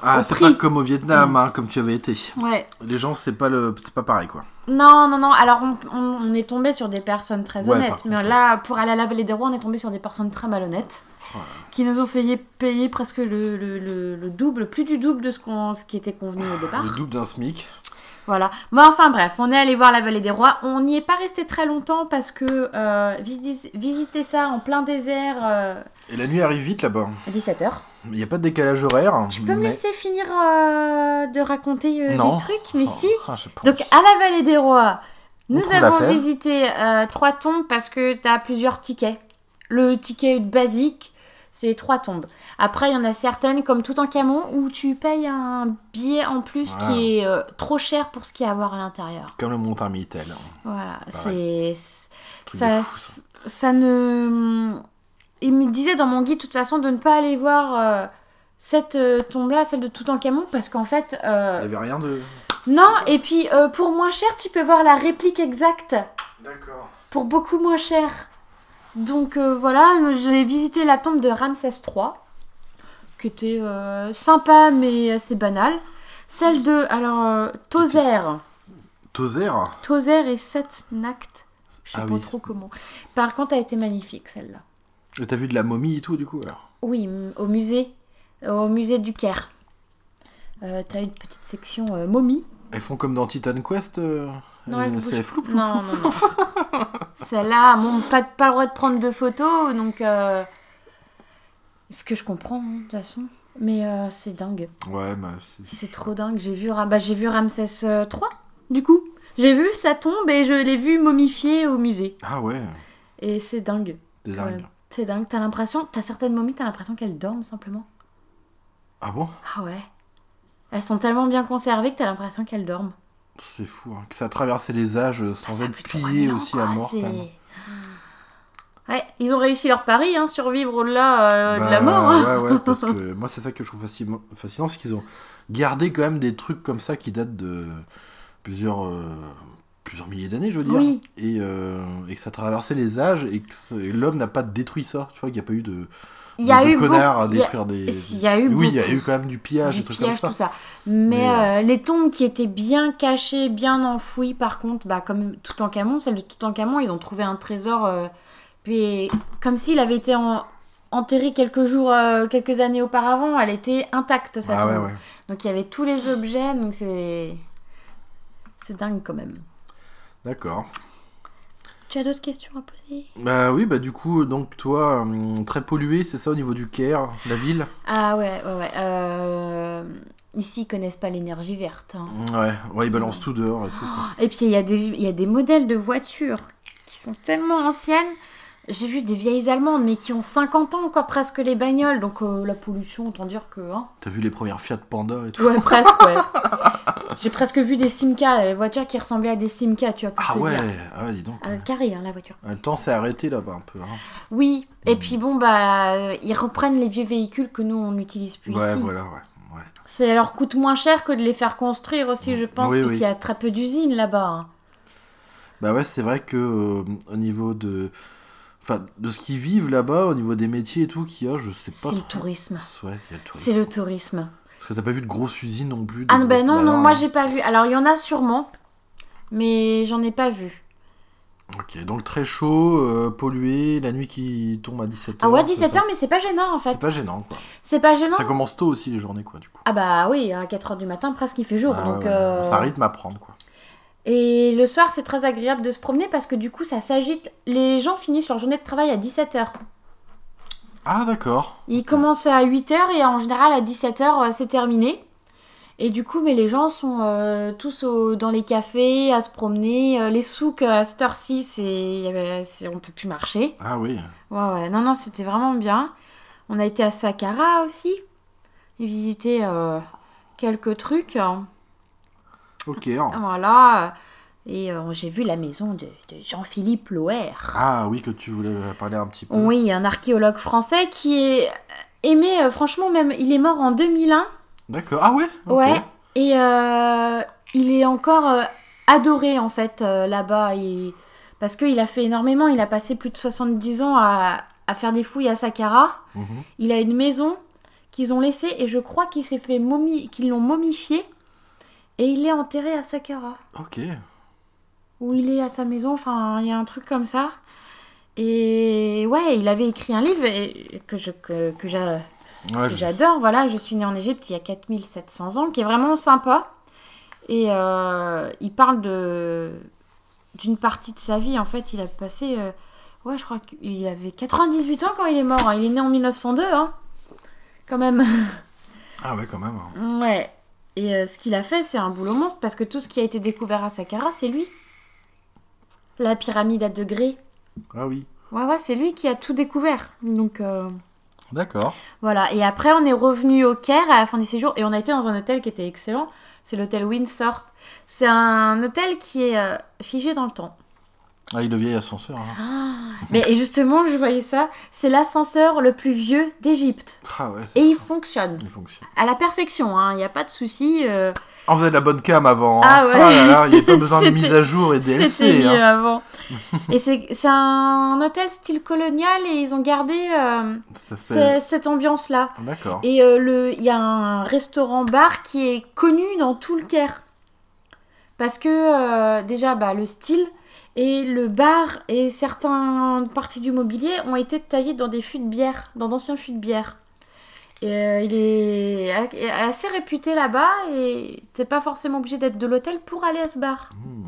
Ah, c'est pas comme au Vietnam, hein, comme tu avais été. Ouais. Les gens, c'est pas le, c'est pas pareil quoi. Non, non, non. Alors on, on- on est tombé sur des personnes très Ouais, honnêtes. contre, mais ouais. là, pour aller à la vallée des rois, on est tombé sur des personnes très malhonnêtes. Qui nous ont fait payer presque le, le- le- le double, plus du double de ce, qu'on, ce qui était convenu au départ. Le double d'un SMIC. Voilà. Bon, enfin bref, on est allé voir la vallée des rois. On n'y est pas resté très longtemps parce que euh, visi- visiter ça en plein désert euh, Et la nuit arrive vite là-bas. à 17h. Il n'y a pas de décalage horaire. Tu peux me mais- laisser finir euh, de raconter les trucs Mais Oh, si. ah. Donc à la vallée des rois, nous avons visité trois tombes parce que tu as plusieurs tickets. Le ticket basique, c'est trois tombes. Après, il y en a certaines, comme tout en camon, où tu payes un billet en plus qui est euh, trop cher pour ce qu'il y a à voir à l'intérieur. Comme le Mont-Armitel. Voilà, Pareil. c'est ça, ça. ça ne. Il me disait dans mon guide, de toute façon, de ne pas aller voir euh, cette euh, tombe-là, celle de Toutankhamon, parce qu'en fait. Il n'y avait rien de. Non, et puis pour moins cher, tu peux voir la réplique exacte D'accord. pour beaucoup moins cher. Donc euh, voilà, j'ai visité la tombe de Ramsès III, qui était euh, sympa mais assez banale. Celle de, alors, euh, Tozer. Tozer Tozer et Setnacht. Je sais Ah pas oui. trop comment. Par contre, elle était magnifique celle-là. Et T'as vu de la momie et tout, du coup, alors? Oui, m- au musée, au musée du Caire. Euh, T'as une petite section euh, momie. Elles font comme dans Titan Quest euh, Non, euh, elle bouge flou, flou, Non, flou, non, non. [LAUGHS] Celle-là, bon, pas, pas le droit de prendre de photos, donc. Euh... Ce que je comprends, hein, de toute façon. Mais euh, c'est dingue. Ouais, bah, c'est... C'est trop dingue. J'ai vu, bah, j'ai vu Ramsès euh, 3, du coup. J'ai vu sa tombe et je l'ai vu momifié au musée. Ah ouais, Et c'est dingue. c'est dingue. C'est dingue. T'as l'impression, t'as certaines momies, t'as l'impression qu'elles dorment simplement. Ah bon? Ah ouais. Elles sont tellement bien conservées que t'as l'impression qu'elles dorment. C'est fou, hein, que ça a traversé les âges euh, sans Ça être bien, aussi quoi, à mort. c'est- quand même. Ouais, ils ont réussi leur pari, hein, survivre au-delà euh, de la Bah, mort. hein. Ouais, ouais, parce [LAUGHS] que moi, c'est ça que je trouve fascinant, c'est qu'ils ont gardé quand même des trucs comme ça qui datent de plusieurs, euh, plusieurs milliers d'années, je veux dire. Oui. Et, euh, et que ça a traversé les âges et que l'homme n'a pas détruit ça. Tu vois, qu'il n'y a pas eu de, Il y a de eu connards à y a- détruire des. Si, il y a eu oui, il y a eu quand même du pillage, du des trucs pillage, comme tout ça. ça. Mais, Mais, euh, les tombes qui étaient bien cachées, bien enfouies, par contre, bah, comme Toutankhamon, celle de Toutankhamon, ils ont trouvé un trésor, euh, puis comme s'il avait été en- enterré quelques jours, euh, quelques années auparavant, elle était intacte, sa Ah tombe. ouais, ouais. Donc il y avait tous les objets, donc c'est... C'est dingue quand même. D'accord. Tu as d'autres questions à poser? Bah oui, bah du coup, donc toi, hum, très pollué, c'est ça au niveau du Caire, la ville? Ah ouais, ouais, ouais. euh, Ici, ils connaissent pas l'énergie verte. hein. Ouais, ouais, ils balancent tout dehors et tout. quoi. Et puis, il y, a des- il y a des modèles de voitures qui sont tellement anciennes. J'ai vu des vieilles allemandes, mais qui ont 50 ans, quoi, presque les bagnoles. Donc, euh, la pollution, autant dire que... hein. T'as vu les premières Fiat Panda et tout? Ouais, presque, ouais. [LAUGHS] J'ai presque vu des Simca, des voitures qui ressemblaient à des Simca, tu vois, Ah te ouais, dire. ah ouais, dis donc. Euh, carré, hein, la voiture. Le temps s'est arrêté là-bas un peu. hein. Oui, et Mm. puis bon, bah, ils reprennent les vieux véhicules que nous, on n'utilise plus Ouais, ici. voilà, ouais. ouais. Ça leur coûte moins cher que de les faire construire aussi, je pense, Oui, oui. puisqu'il y a très peu d'usines là-bas. hein. Bah ouais, c'est vrai que euh, au niveau de. Enfin, de ce qu'ils vivent là-bas, au niveau des métiers et tout qu'il y a, je sais pas C'est le trop. tourisme. Ouais, il y a le tourisme. C'est le tourisme. Parce que t'as pas vu de grosses usines non plus. Ah ben non, bah non, moi j'ai pas vu. Alors il y en a sûrement, mais j'en ai pas vu. Ok, donc très chaud, euh, pollué, la nuit qui tombe à 17h. Ah ouais, 17h, mais c'est pas gênant en C'est fait. pas gênant quoi. C'est pas gênant Ça commence tôt aussi les journées quoi, du coup. Ah bah oui, à 4h du matin, presque il fait jour. Ah donc, ouais, euh, Ça rythme à prendre quoi. Et le soir, c'est très agréable de se promener parce que du coup, ça s'agite. Les gens finissent leur journée de travail à 17h. Ah d'accord. Ils commencent à 8h et en général à 17h, c'est terminé. Et du coup, mais les gens sont euh, tous au- dans les cafés à se promener. Euh, les souks à cette heure-ci, on peut plus marcher. Ah oui. Ouais, ouais, non, non, c'était vraiment bien. On a été à Saqqara aussi. Et visité euh, quelques trucs. Ok. hein. Voilà. Et euh, j'ai vu la maison de, de Jean-Philippe Loher. Ah oui, que tu voulais parler un petit peu. Oui, un archéologue français qui est aimé, euh, franchement, même, il est mort en 2001. D'accord. Ah ouais? Ok. Ouais. Et euh, il est encore adoré, en fait, là-bas. Il- Parce qu'il a fait énormément. Il a passé plus de 70 ans à, à faire des fouilles à Saqqara. Mhm. Il a une maison qu'ils ont laissée et je crois qu'il s'est fait momi... qu'ils l'ont momifié. Et il est enterré à Saqqara. Ok. où il est à sa maison, enfin, il y a un truc comme ça. Et ouais, il avait écrit un livre et- que je que, que j'a- Ouais, que je- j'adore. Voilà, je suis née en Égypte il y a 4700 ans, qui est vraiment sympa. Et euh, il parle de d'une partie de sa vie. En fait, il a passé, euh, ouais, je crois qu'il avait 98 ans quand il est mort. hein. Il est né en 1902, hein, quand même. Ah ouais, quand même. hein. Ouais. Et euh, ce qu'il a fait, c'est un boulot monstre parce que tout ce qui a été découvert à Saqqara, c'est lui. La pyramide à degrés. Ah oui. Ouais, ouais, c'est lui qui a tout découvert. Donc euh, D'accord. voilà. Et après, on est revenu au Caire à la fin du séjour et on a été dans un hôtel qui était excellent. C'est l'hôtel Windsor. C'est un hôtel qui est euh, figé dans le temps. Ah, il le vieil ascenseur. hein. Mais et justement, je voyais ça. C'est l'ascenseur le plus vieux d'Égypte. Ah ouais, c'est Et il ça. fonctionne Il fonctionne. à la perfection. hein. Il n'y a pas de souci. euh, Ah, vous avez de la bonne cam avant. hein. Ah ouais. là là, il n'y a pas [LAUGHS] besoin de C'était- mise à jour et C'était DLC. mieux Hein. avant. [LAUGHS] et c'est c'est un hôtel style colonial et ils ont gardé euh, Cet aspect- c'est- cette ambiance-là. D'accord. Et euh, le- il y a un restaurant-bar qui est connu dans tout le Caire. Parce que euh, déjà, bah, le style Et le bar et certaines parties du mobilier ont été taillés dans des fûts de bière, dans d'anciens fûts de bière. Et euh, il est assez réputé là-bas et t'es pas forcément obligé d'être de l'hôtel pour aller à ce bar. Hmm.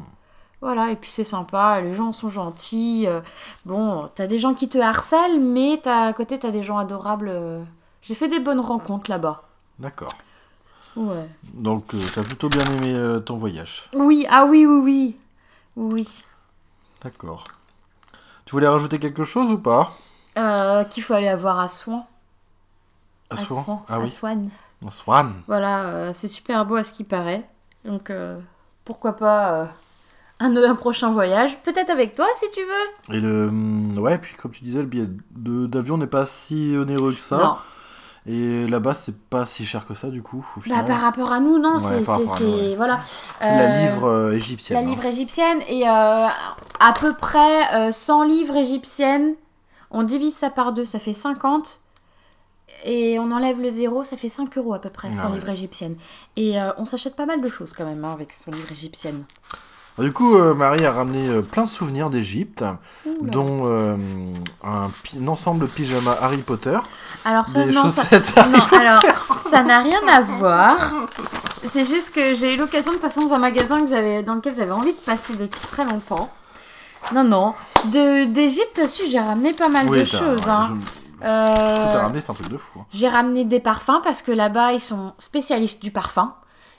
Voilà, et puis c'est sympa, les gens sont gentils. euh, bon, t'as des gens qui te harcèlent, mais t'as, à côté t'as des gens adorables. euh. J'ai fait des bonnes rencontres là-bas. D'accord. Ouais. Donc, t'as plutôt bien aimé ton voyage. Oui, ah oui, oui, oui. Oui. D'accord. Tu voulais rajouter quelque chose ou pas? Euh, qu'il faut aller avoir à Soin. À Soin. Ah à oui. Swan. À Swan. Voilà, euh, c'est super beau à ce qui paraît. Donc, euh, pourquoi pas un, un prochain voyage. Peut-être avec toi si tu veux. Et le. Ouais, puis comme tu disais, le billet de- d'avion n'est pas si onéreux que ça. Non. Et là-bas, c'est pas si cher que ça, du coup, au Bah, par rapport à nous, non, Ouais, c'est. ouais. Voilà. C'est la Euh, livre euh, égyptienne. La hein. livre égyptienne et euh, à peu près euh, 100 livres égyptiennes. On divise ça par deux, ça fait 50. Et on enlève le zéro, ça fait 5 euros à peu près, 100 Ah ouais. livres égyptiennes. Et on s'achète pas mal de choses quand même hein, avec 100 livres égyptiennes. Du coup, euh, Marie a ramené euh, plein de souvenirs d'Égypte, dont euh, un, pi- un ensemble de pyjama Harry Potter, Alors ça, des non, ça- chaussettes [LAUGHS] Harry Non, alors, ça n'a rien à voir. C'est juste que j'ai eu l'occasion de passer dans un magasin que j'avais, dans lequel j'avais envie de passer depuis très longtemps. Non, non. De, D'Égypte aussi, j'ai ramené pas mal de t'as- choses. hein. je- Ce que t'as ramené, c'est un truc de fou. hein. J'ai ramené des parfums parce que là-bas, ils sont spécialistes du parfum.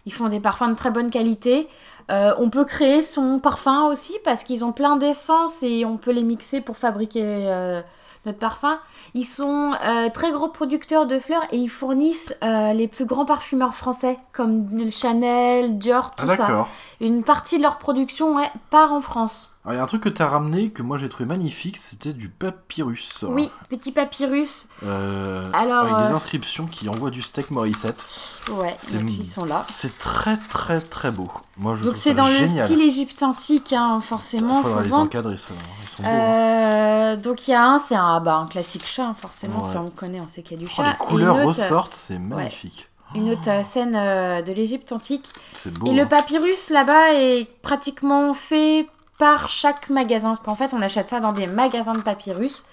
Ils font des parfums de très bonne qualité. Euh, on peut créer son parfum aussi parce qu'ils ont plein d'essences et on peut les mixer pour fabriquer euh, notre parfum. Ils sont euh, très gros producteurs de fleurs et ils fournissent les plus grands parfumeurs français comme Chanel, Dior, tout Ah, ça. Une partie de leur production ouais, part en France. Alors, il y a un truc que t'as ramené que moi j'ai trouvé magnifique, c'était du papyrus. Oui, petit papyrus. Euh, Alors, avec des euh, inscriptions qui envoient du steak Morissette. Ouais, donc ils sont là. C'est très très très beau. Moi je Donc c'est dans génial. le style égypte antique, hein, Il forcément. faudra faut les encadrer, ils sont beaux. hein. Euh, donc il y a un, c'est un, bah, un classique chat, hein, forcément, Ouais. si on le connaît, on sait qu'il y a du Oh, chat. les couleurs autre, ressortent, c'est magnifique. Une autre scène de l'Égypte antique. C'est beau. Et le hein. papyrus là-bas est pratiquement fait par chaque magasin, parce qu'en fait on achète ça dans des magasins de papyrus.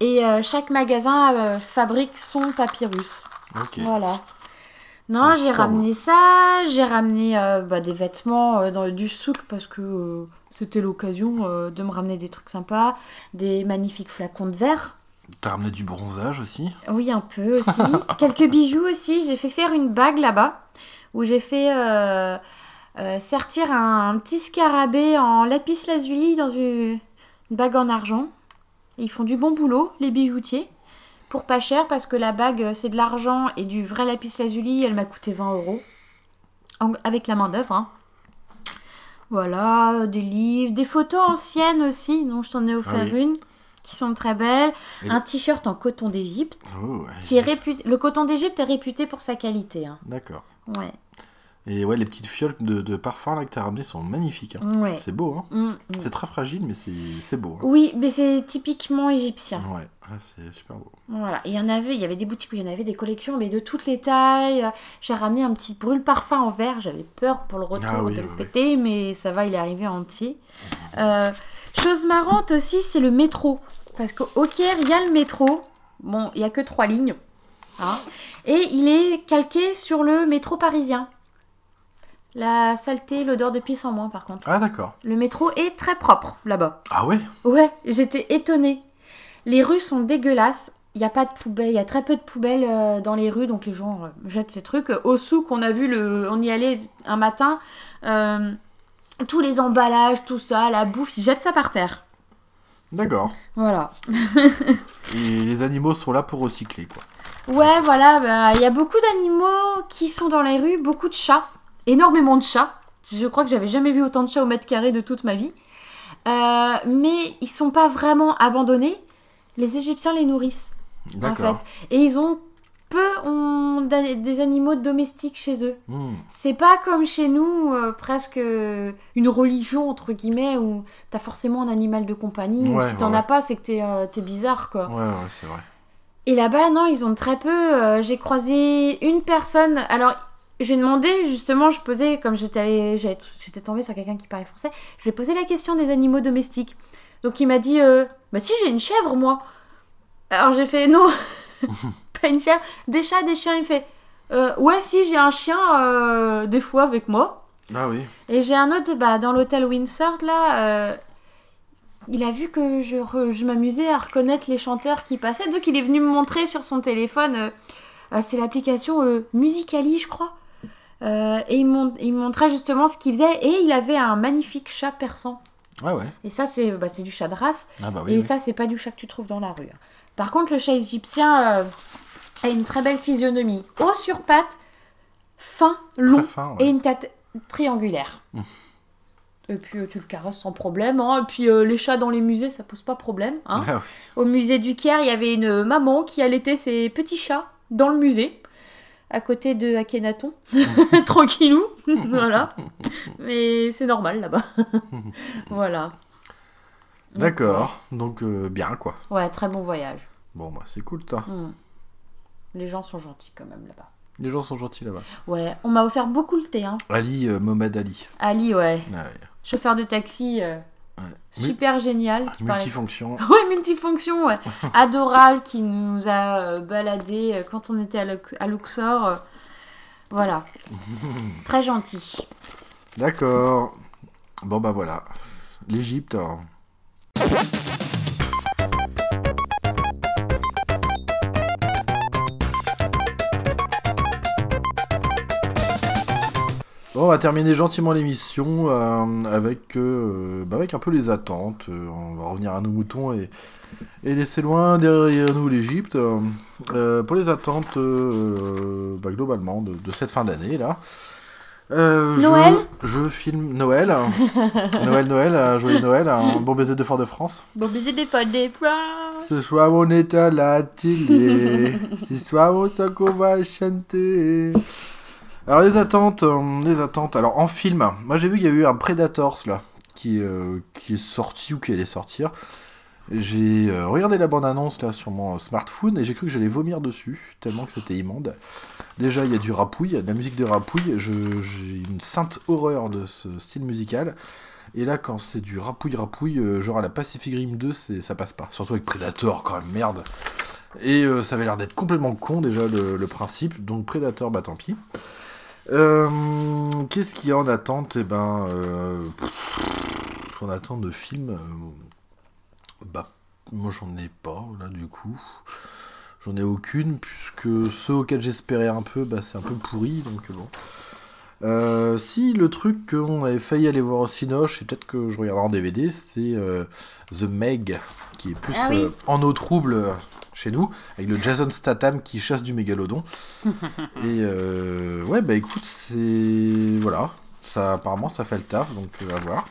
Et euh, chaque magasin euh, fabrique son papyrus. Voilà. Non, j'ai ramené ça, j'ai ramené euh, bah, des vêtements dans, du souk parce que c'était l'occasion de me ramener des trucs sympas, des magnifiques flacons de verre. T'as ramené du bronzage aussi? Oui, un peu [LAUGHS] aussi. Quelques bijoux aussi. J'ai fait faire une bague là-bas où j'ai fait euh, sertir un, un petit scarabée en lapis lazuli dans une, une bague en argent. Et ils font du bon boulot, les bijoutiers. Pour pas cher parce que la bague euh, c'est de l'argent et du vrai lapis lazuli, elle m'a coûté 20 euros. Avec la main d'œuvre. hein. Voilà, des livres, des photos anciennes aussi, dont je t'en ai offert oui. une, qui sont très belles. Et- Un t-shirt en coton d'Égypte Oh, qui est réputé. Le coton d'Égypte est réputé pour sa qualité. hein. D'accord. Ouais. Et ouais, les petites fioles de, de parfum là que t'as ramenées sont magnifiques. hein. Ouais. C'est beau, hein Mm, mm. C'est très fragile, mais c'est beau. hein. Oui, mais c'est typiquement égyptien. Ouais, ouais, c'est super beau. Voilà. Il y en avait, il y avait des boutiques où il y en avait des collections, mais de toutes les tailles. J'ai ramené un petit brûle-parfum en verre. J'avais peur pour le retour Ah oui, de oui, le oui. péter, mais ça va, il est arrivé entier. Euh, chose marrante aussi, c'est le métro. Parce qu'au Caire, il y a le métro. Bon, il n'y a que trois lignes. hein. et il est calqué sur le métro parisien. La saleté, l'odeur de pisse en moins, par contre. Ah d'accord. Le métro est très propre là-bas. Ah ouais? Ouais, j'étais étonnée. Les rues sont dégueulasses. Il n'y a pas de poubelles, il y a très peu de poubelles euh, dans les rues, donc les gens euh, jettent ces trucs. Au souk, on a vu le, on y allait un matin, euh, tous les emballages, tout ça, la bouffe, ils jettent ça par terre. D'accord. Voilà. [LAUGHS] Et les animaux sont là pour recycler, quoi. Ouais, voilà, bah, il y a beaucoup d'animaux qui sont dans les rues, beaucoup de chats, énormément de chats. Je crois que j'avais jamais vu autant de chats au mètre carré de toute ma vie. Euh, mais ils sont pas vraiment abandonnés. Les Égyptiens les nourrissent. en fait. Et ils ont peu ont des animaux domestiques chez eux. Hmm. C'est pas comme chez nous, euh, presque euh, une religion, entre guillemets, où t'as forcément un animal de compagnie. ou si t'en ouais, as pas, c'est que t'es euh, bizarre, quoi. Ouais, ouais, c'est vrai. Et là-bas, non, ils ont très peu. Euh, J'ai croisé une personne. Alors, j'ai demandé, justement, je posais, comme j'étais tombée sur quelqu'un qui parlait français, je lui ai posé la question des animaux domestiques. Donc il m'a dit, euh, bah si, j'ai une chèvre, moi. Alors j'ai fait, non, [LAUGHS] pas une chèvre, des chats, des chiens. Il fait, Euh, ouais, si, j'ai un chien, euh, des fois, avec moi. Ah oui. Et j'ai un autre, bah, dans l'hôtel Windsor, là, euh, il a vu que je, re- je m'amusais à reconnaître les chanteurs qui passaient. Donc il est venu me montrer sur son téléphone, euh, c'est l'application Musicali, je crois. Euh, et il, montrait justement ce qu'il faisait. Et il avait un magnifique chat persan. Ah ouais. Et ça, c'est bah, du chat de race. Ah bah oui. et oui. ça, c'est pas du chat que tu trouves dans la rue. Par contre, le chat égyptien euh, a une très belle physionomie. Haut sur pattes, fin, long fin. ouais. et une tête triangulaire. Mmh. Et puis euh, tu le caresses sans problème. hein. Et puis euh, les chats dans les musées, ça pose pas problème. hein. Ah oui. Au musée du Caire, il y avait une maman qui allaitait ses petits chats dans le musée, à côté de Akhenaton. [LAUGHS] [LAUGHS] Tranquillou, [LAUGHS] voilà. Mais c'est normal là-bas. voilà. D'accord. Donc euh, bien quoi. Ouais, très bon voyage. Bon bah c'est cool ça. Hmm. Les gens sont gentils quand même là-bas. Les gens sont gentils là-bas. Ouais, on m'a offert beaucoup le thé. Hein. Ali euh, Mohamed Ali. Ali, ouais. Ah ouais. Chauffeur de taxi, euh. Super génial. qui parlait- Multifonction. [LAUGHS] Ouais, multifonction, ouais. [LAUGHS] Adorable, qui nous a euh, baladé euh, quand on était à, Lux- à Luxor. euh, voilà. [LAUGHS] Très gentil. D'accord. Bon bah voilà. L'Égypte. Bon, on va terminer gentiment l'émission euh, avec, euh, bah, avec un peu les attentes. Euh, on va revenir à nos moutons et, et laisser loin derrière nous l'Égypte. Euh, pour les attentes, euh, bah, globalement, de, de cette fin d'année, là. Euh, je- Noël? je, filme Noël. [LAUGHS] Noël, Noël, joyeux Noël, un bon baiser de Fort-de-France. Bon baiser des fois des fois. Ce soir on est à la télé, [LAUGHS] ce soir on sait qu'on va chanter. Alors les attentes, euh, les attentes. Alors en film, moi j'ai vu qu'il y a eu un Predators là, qui, euh, qui est sorti ou qui allait sortir. J'ai euh, regardé la bande-annonce là sur mon smartphone et j'ai cru que j'allais vomir dessus, tellement que c'était immonde. Déjà il y a du rapouille, de la musique de rapouille, j'ai une sainte horreur de ce style musical. Et là, quand c'est du rapouille-rapouille, euh, genre à la Pacific Rim 2, c'est- ça passe pas. Surtout avec Predator, quand même, merde. Et ça avait l'air d'être complètement con, déjà, le principe. Donc Predator, bah tant pis. Euh, Qu'est-ce qu'il y a en attente? Eh ben, euh, pff, en attente de films, euh, bah, moi j'en ai pas, là, du coup. J'en ai aucune, puisque ceux auxquels j'espérais un peu, bah, c'est un peu pourri, donc bon. Euh, si le truc qu'on avait failli aller voir au Cinoche, et peut-être que je regarderai en DVD, c'est The Meg, qui est plus Ah oui. en eau trouble chez nous, avec le Jason Statham qui chasse du mégalodon. [LAUGHS] et euh, ouais, bah écoute, c'est. Voilà. Ça, apparemment, ça fait le taf, donc euh, à voir.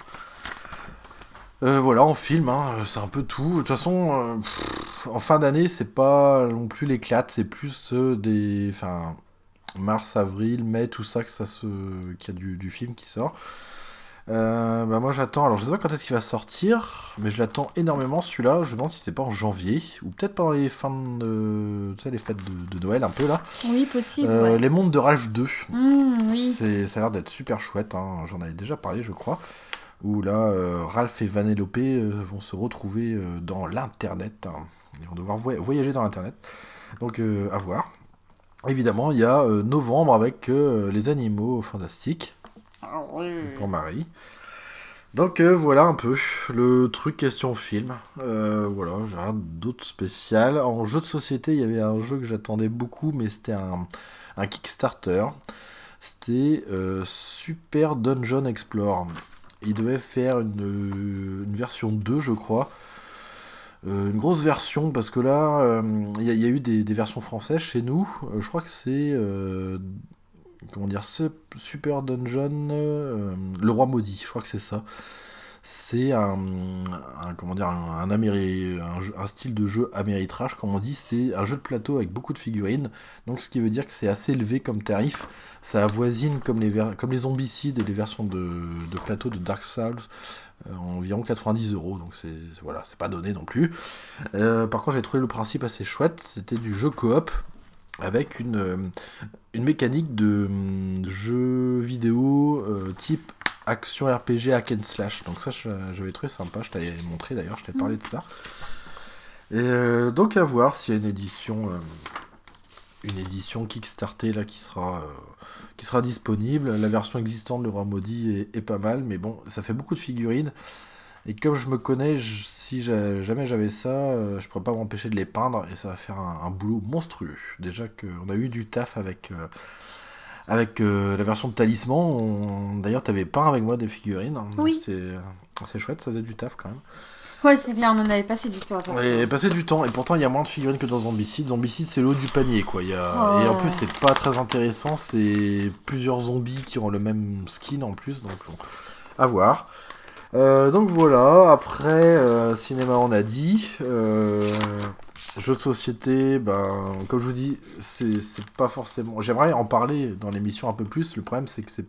Euh, voilà, en film, hein, c'est un peu tout. De toute façon, euh, pff, en fin d'année, c'est pas non plus l'éclate, c'est plus des. Enfin, mars, avril, mai, tout ça, que ça se... qu'il y a du, du film qui sort. Euh, bah moi j'attends, alors je sais pas quand est-ce qu'il va sortir, mais je l'attends énormément celui-là, je me demande si c'est pas en janvier, ou peut-être pendant les fins de... Tu sais, les fêtes de, de Noël un peu là. Oui, possible. Euh, ouais. Les mondes de Ralph 2. Mmh, oui. Ça a l'air d'être super chouette, hein. j'en avais déjà parlé je crois. Où là, euh, Ralph et Vanellope vont se retrouver dans l'internet. hein. Ils vont devoir voy- voyager dans l'internet. Donc à voir. Évidemment, il y a novembre avec les animaux fantastiques pour Marie. Donc euh, voilà un peu le truc question film. Euh, voilà, j'ai rien d'autre spécial. En jeu de société, il y avait un jeu que j'attendais beaucoup, mais c'était un, un Kickstarter. C'était euh, Super Dungeon Explore. Il devait faire une, une version 2, je crois. Une grosse version, parce que là, il y, a- il y a eu des, des versions françaises chez nous. Je crois que c'est. Comment dire Sup- Super Dungeon. euh, le Roi Maudit, je crois que c'est ça. C'est un, comment dire un, un, style de jeu Améritrash, comme on dit. C'est un jeu de plateau avec beaucoup de figurines. Donc, ce qui veut dire que c'est assez élevé comme tarif. Ça avoisine comme les, comme les zombicides et les versions de, plateau de Dark Souls. euh, environ 90 euros, donc c'est voilà, c'est pas donné non plus. Euh, par contre, j'ai trouvé le principe assez chouette. C'était du jeu coop avec une, une mécanique de hum, jeu vidéo euh, type action RPG hack and slash. Donc ça, je- j'avais trouvé sympa. Je t'avais montré d'ailleurs, je t'ai parlé de ça. Et euh, donc à voir s'il y a une édition, euh, une édition Kickstarter là qui sera, disponible. La version existante de Roi Maudit est pas mal, mais bon, ça fait beaucoup de figurines. Et comme je me connais, je- si j'a- jamais j'avais ça, euh, je pourrais pas m'empêcher de les peindre et ça va faire un, un boulot monstrueux. Déjà qu'on a eu du taf avec, euh, avec euh, la version de Talisman. D'ailleurs, tu avais peint avec moi des figurines. Oui. C'était assez chouette, ça faisait du taf quand même. Ouais, c'est clair, on en avait passé du temps à faire ça. Et passer du temps, et pourtant il y a moins de figurines que dans Zombicide. Zombicide c'est l'eau du panier quoi. Il y a... Et en Oh. plus c'est pas très intéressant, c'est plusieurs zombies qui ont le même skin en plus, donc bon, à voir. Euh, donc voilà, après euh, cinéma on a dit. Euh, jeux de société, ben, comme je vous dis, c'est pas forcément. J'aimerais en parler dans l'émission un peu plus. Le problème c'est que c'est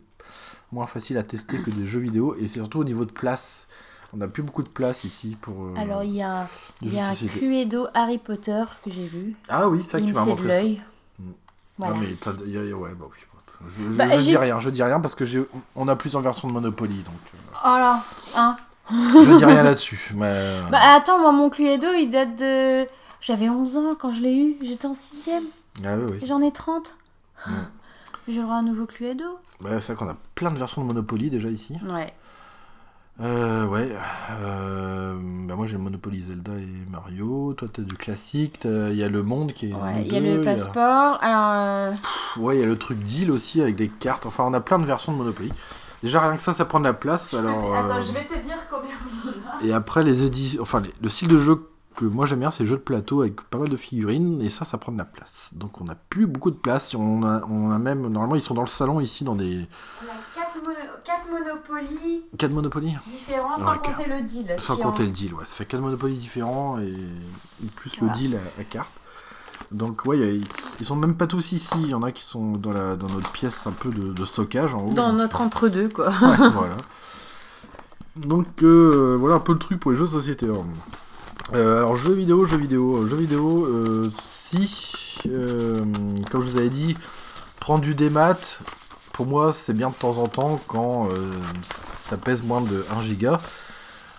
moins facile à tester que des jeux vidéo et c'est surtout au niveau de place. On n'a plus beaucoup de place ici pour. euh, Alors, il y a, y a un. Cluedo Harry Potter que j'ai vu. Ah oui, c'est vrai que tu m'as montré ça. l'œil. Mm. Voilà. Non mais t'as- y a- y a- ouais bah oui. Je, je- Bah, je dis rien, je dis rien parce que j'ai, on a plusieurs versions de Monopoly donc euh, Oh là, hein. je dis rien là-dessus. Mais euh, Bah attends, moi, mon Cluedo, il date de... J'avais 11 ans quand je l'ai eu. J'étais en 6ème. ah oui oui. J'en ai 30. Mm. J'ai le droit à un nouveau Cluedo. Bah, c'est vrai qu'on a plein de versions de Monopoly déjà ici. Ouais. Euh, ouais. euh, bah moi j'ai Monopoly Zelda et Mario. Toi t'as du classique. Il y a le monde qui est. Ouais, il y a le passeport. Alors, euh, Ouais, il y a le truc deal aussi avec des cartes. Enfin, on a plein de versions de Monopoly. Déjà rien que ça, ça prend de la place. Alors. euh, te dire combien on Et après, les éditions. Enfin, les- le style de jeu que moi j'aime bien, c'est les jeux de plateau avec pas mal de figurines. Et ça, ça prend de la place. Donc, on n'a plus beaucoup de place. On a, on a même. Normalement, ils sont dans le salon ici, dans des. On a 4, Monopoly 4 Monopoly différents Ouais, sans compter le deal. Sans compter en- le deal, ouais. Ça fait 4 Monopoly différents et plus Voilà. le deal à, à carte. Donc, ouais, ils sont même pas tous ici. Il y en a qui sont dans, la, dans notre pièce un peu de, de stockage en haut. Dans notre entre-deux, quoi. Ouais, [LAUGHS] voilà. Donc euh, voilà un peu le truc pour les jeux de société. hein. Euh, alors jeux vidéo, jeux vidéo, jeux vidéo, euh, si, euh, comme je vous avais dit, prendre du démat, pour moi c'est bien de temps en temps quand euh, ça pèse moins de 1 giga.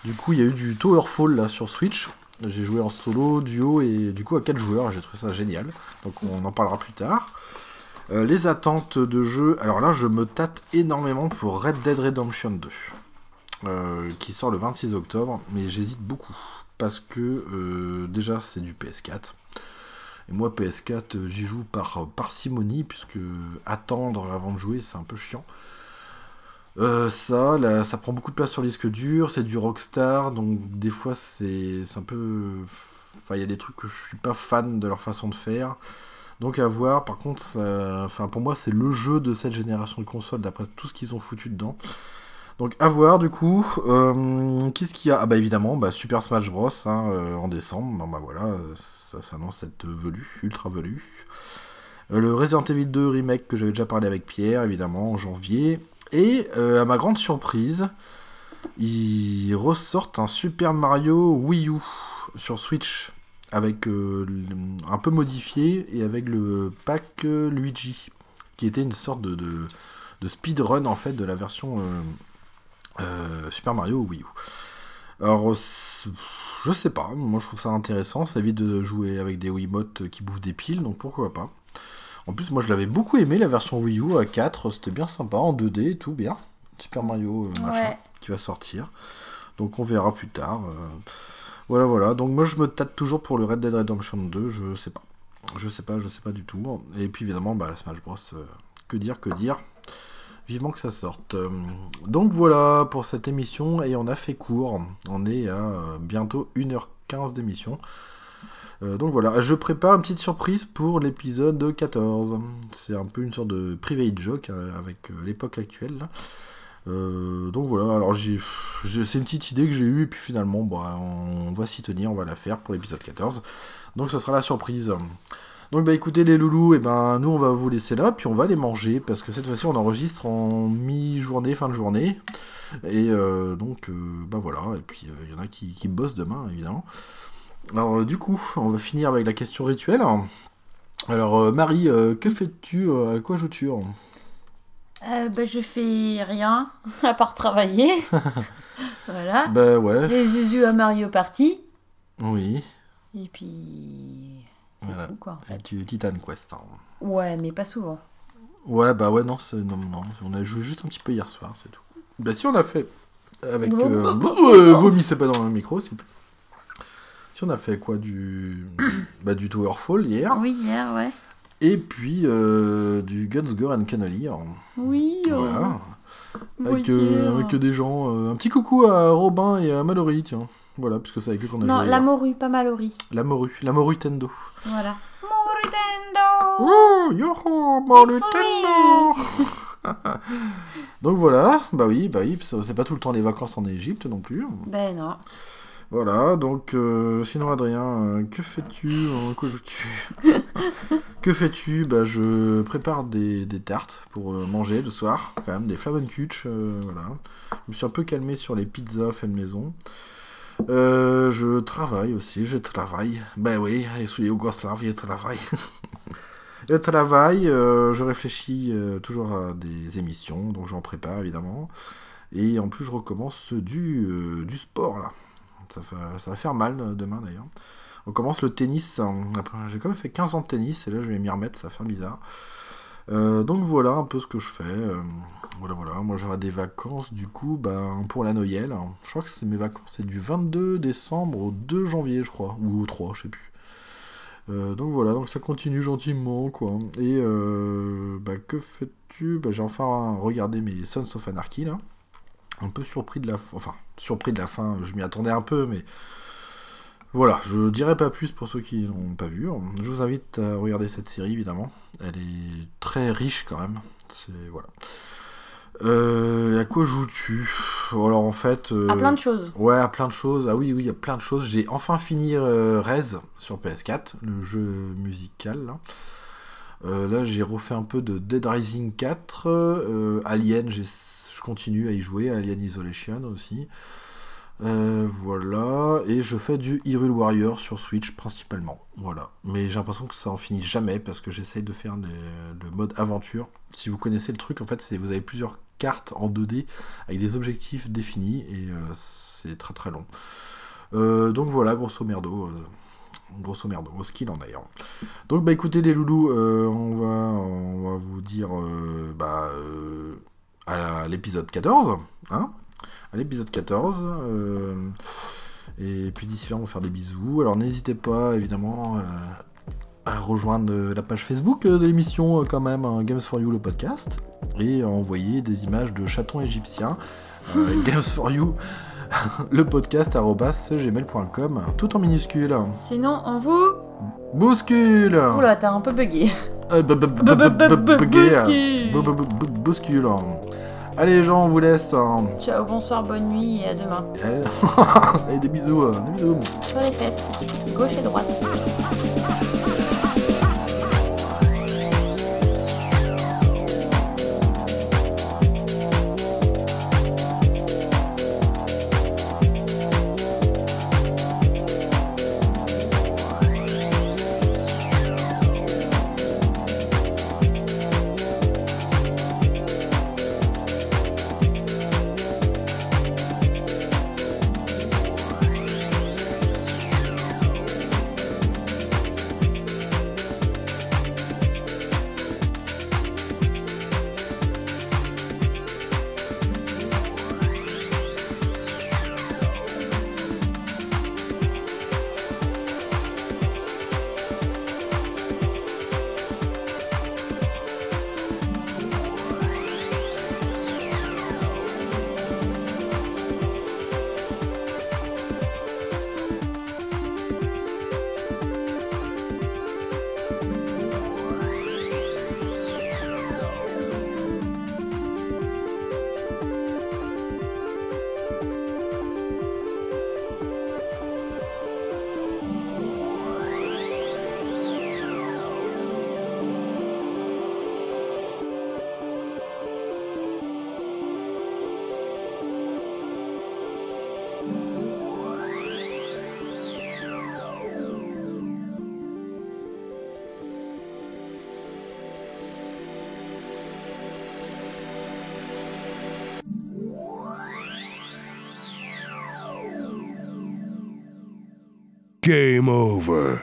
Du coup il y a eu du Towerfall là sur Switch. J'ai joué en solo, duo et du coup à 4 joueurs, j'ai trouvé ça génial. Donc on en parlera plus tard. Euh, les attentes de jeu, alors là je me tâte énormément pour Red Dead Redemption 2, euh, qui sort le 26 octobre, mais j'hésite beaucoup, parce que euh, déjà c'est du PS4, et moi PS4 euh, j'y joue par parcimonie, puisque attendre avant de jouer c'est un peu chiant. Euh, ça, là, ça prend beaucoup de place sur le disque dur, c'est du Rockstar, donc des fois c'est un peu... Enfin, il y a des trucs que je suis pas fan de leur façon de faire. Donc à voir, par contre, enfin, pour moi c'est le jeu de cette génération de consoles d'après tout ce qu'ils ont foutu dedans. Donc à voir du coup, Euh, qu'est-ce qu'il y a? Ah bah évidemment, bah, Super Smash Bros hein, euh, en décembre, bah voilà, ça s'annonce être velu, ultra velu. Euh, le Resident Evil 2 remake que j'avais déjà parlé avec Pierre, évidemment, en janvier. Et euh, à ma grande surprise, ils ressortent un Super Mario Wii U sur Switch avec euh, un peu modifié et avec le pack euh, Luigi qui était une sorte de, speedrun en fait de la version Super Mario Wii U. Alors je sais pas, moi je trouve ça intéressant, ça évite de jouer avec des Wiimotes qui bouffent des piles donc pourquoi pas. En plus moi je l'avais beaucoup aimé la version Wii U à 4, c'était bien sympa en 2D et tout bien. Super Mario euh, machin Ouais. qui va sortir. Donc on verra plus tard. euh. Voilà, voilà. Donc moi je me tâte toujours pour le Red Dead Redemption 2, je sais pas. Je sais pas, je sais pas du tout. Et puis évidemment, bah, la Smash Bros. euh, que dire, que dire. Vivement que ça sorte. Donc voilà pour cette émission et on a fait court. On est à bientôt 1h15 d'émission. Euh, donc voilà, je prépare une petite surprise pour l'épisode 14. C'est un peu une sorte de private joke euh, avec euh, l'époque actuelle. donc voilà, alors c'est une petite idée que j'ai eue et puis finalement bah, on va s'y tenir, on va la faire pour l'épisode 14. Donc ce sera la surprise. Donc bah écoutez les loulous, et ben nous on va vous laisser là, puis on va les manger parce que cette fois-ci on enregistre en mi-journée, fin de journée. Et donc bah voilà, et puis il y en a qui, qui bossent demain évidemment. Alors euh, du coup, on va finir avec la question rituelle. Alors, euh, Marie, euh, que fais-tu À quoi joues-tu Euh, bah, je fais rien, [LAUGHS] à part travailler. [LAUGHS] voilà. Bah ouais, je joue à Mario Party. oui. Et puis. C'est Voilà. tout, quoi, en Et fait. tu Titan Quest. hein. Ouais, mais pas souvent. Ouais, bah ouais, non, c'est non, non, on a joué juste un petit peu hier soir, c'est tout. Bah si on a fait avec euh, euh, vomissez pas dans le micro, s'il vous plaît. Si on a fait quoi du [CLEARS THROAT] bah du Towerfall hier Oui, hier, ouais. et puis euh, du Guns Gore and Cannoli. hein. Oui, Voilà. oh, Avec, euh, avec des gens. euh, un petit coucou à Robin et à Mallory, tiens. Voilà, puisque c'est avec eux qu'on a Non, joué. la morue, pas Mallory. La morue. La morue Tendo. Voilà. Morutendo Oh, yoho, morue It's Tendo [LAUGHS] Donc voilà, bah oui, bah oui, c'est pas tout le temps les vacances en Égypte non plus. Ben non. Voilà, donc euh, sinon Adrien, euh, que fais-tu euh, Que joues-tu [LAUGHS] Que fais-tu? Bah je prépare des, des tartes pour manger le soir, quand même, des Flavenkutsch, euh, voilà. Je me suis un peu calmé sur les pizzas fait maison. Je travaille aussi, je travaille. Ben oui, je suis yougoslave, je travaille. [LAUGHS] je travaille, je réfléchis toujours à des émissions, donc j'en prépare évidemment. Et en plus, je recommence du, du sport là. Ça, va faire mal euh, demain d'ailleurs. On commence le tennis. J'ai quand même fait 15 ans de tennis et là je vais m'y remettre, ça va faire bizarre. Euh, donc voilà un peu ce que je fais. euh, voilà, voilà. Moi j'aurai des vacances du coup ben, pour la Noël. Je crois que c'est mes vacances, c'est du 22 décembre au 2 janvier, je crois. Ou au 3, je sais plus. Donc voilà, donc ça continue gentiment quoi. Et bah, que fais-tu? Bah, J'ai enfin regardé mes Sons of Anarchy là. Un peu surpris de la fin. Enfin, surpris de la fin, je m'y attendais un peu, mais voilà, je dirai pas plus pour ceux qui n'ont pas vu. Je vous invite à regarder cette série évidemment. Elle est très riche quand même. C'est voilà. Euh, et à quoi joues-tu? Alors en fait. euh, À plein de choses. Ouais, à plein de choses. Ah oui, oui, il y a plein de choses. J'ai enfin fini euh, Rez sur PS4, le jeu musical. Là, Euh, là j'ai refait un peu de Dead Rising 4. euh, Alien, j'ai- je continue à y jouer. Alien Isolation aussi. Euh, voilà. Et je fais du Hyrule Warrior sur Switch principalement. Voilà. Mais j'ai l'impression que ça en finit jamais parce que j'essaye de faire le mode aventure. Si vous connaissez le truc, en fait, c'est vous avez plusieurs cartes en 2D avec des objectifs définis et euh, c'est très très long. Euh, donc voilà, grosso merdo. grosso merdo, au skill en d'ailleurs. Donc bah écoutez les loulous, on, va, on va vous dire bah, à l'épisode 14. Hein à l'épisode 14. euh, et puis d'ici là, on va faire des bisous. Alors n'hésitez pas évidemment euh, à rejoindre la page Facebook euh, de l'émission euh, quand même, hein, Games for You le podcast, et à envoyer des images de chatons égyptiens. euh, Games for You le podcast gmail.com tout en minuscule. Sinon, on vous. Bouscule Oula, t'as un peu bugué. Euh, bu- bu- bu- bu- bu- bu- bugué. Bouscule. Allez les gens, on vous laisse. hein. Ciao, bonsoir, bonne nuit et à demain. Et [LAUGHS] des bisous, euh, des bisous. Sur les fesses, gauche et droite. Game over.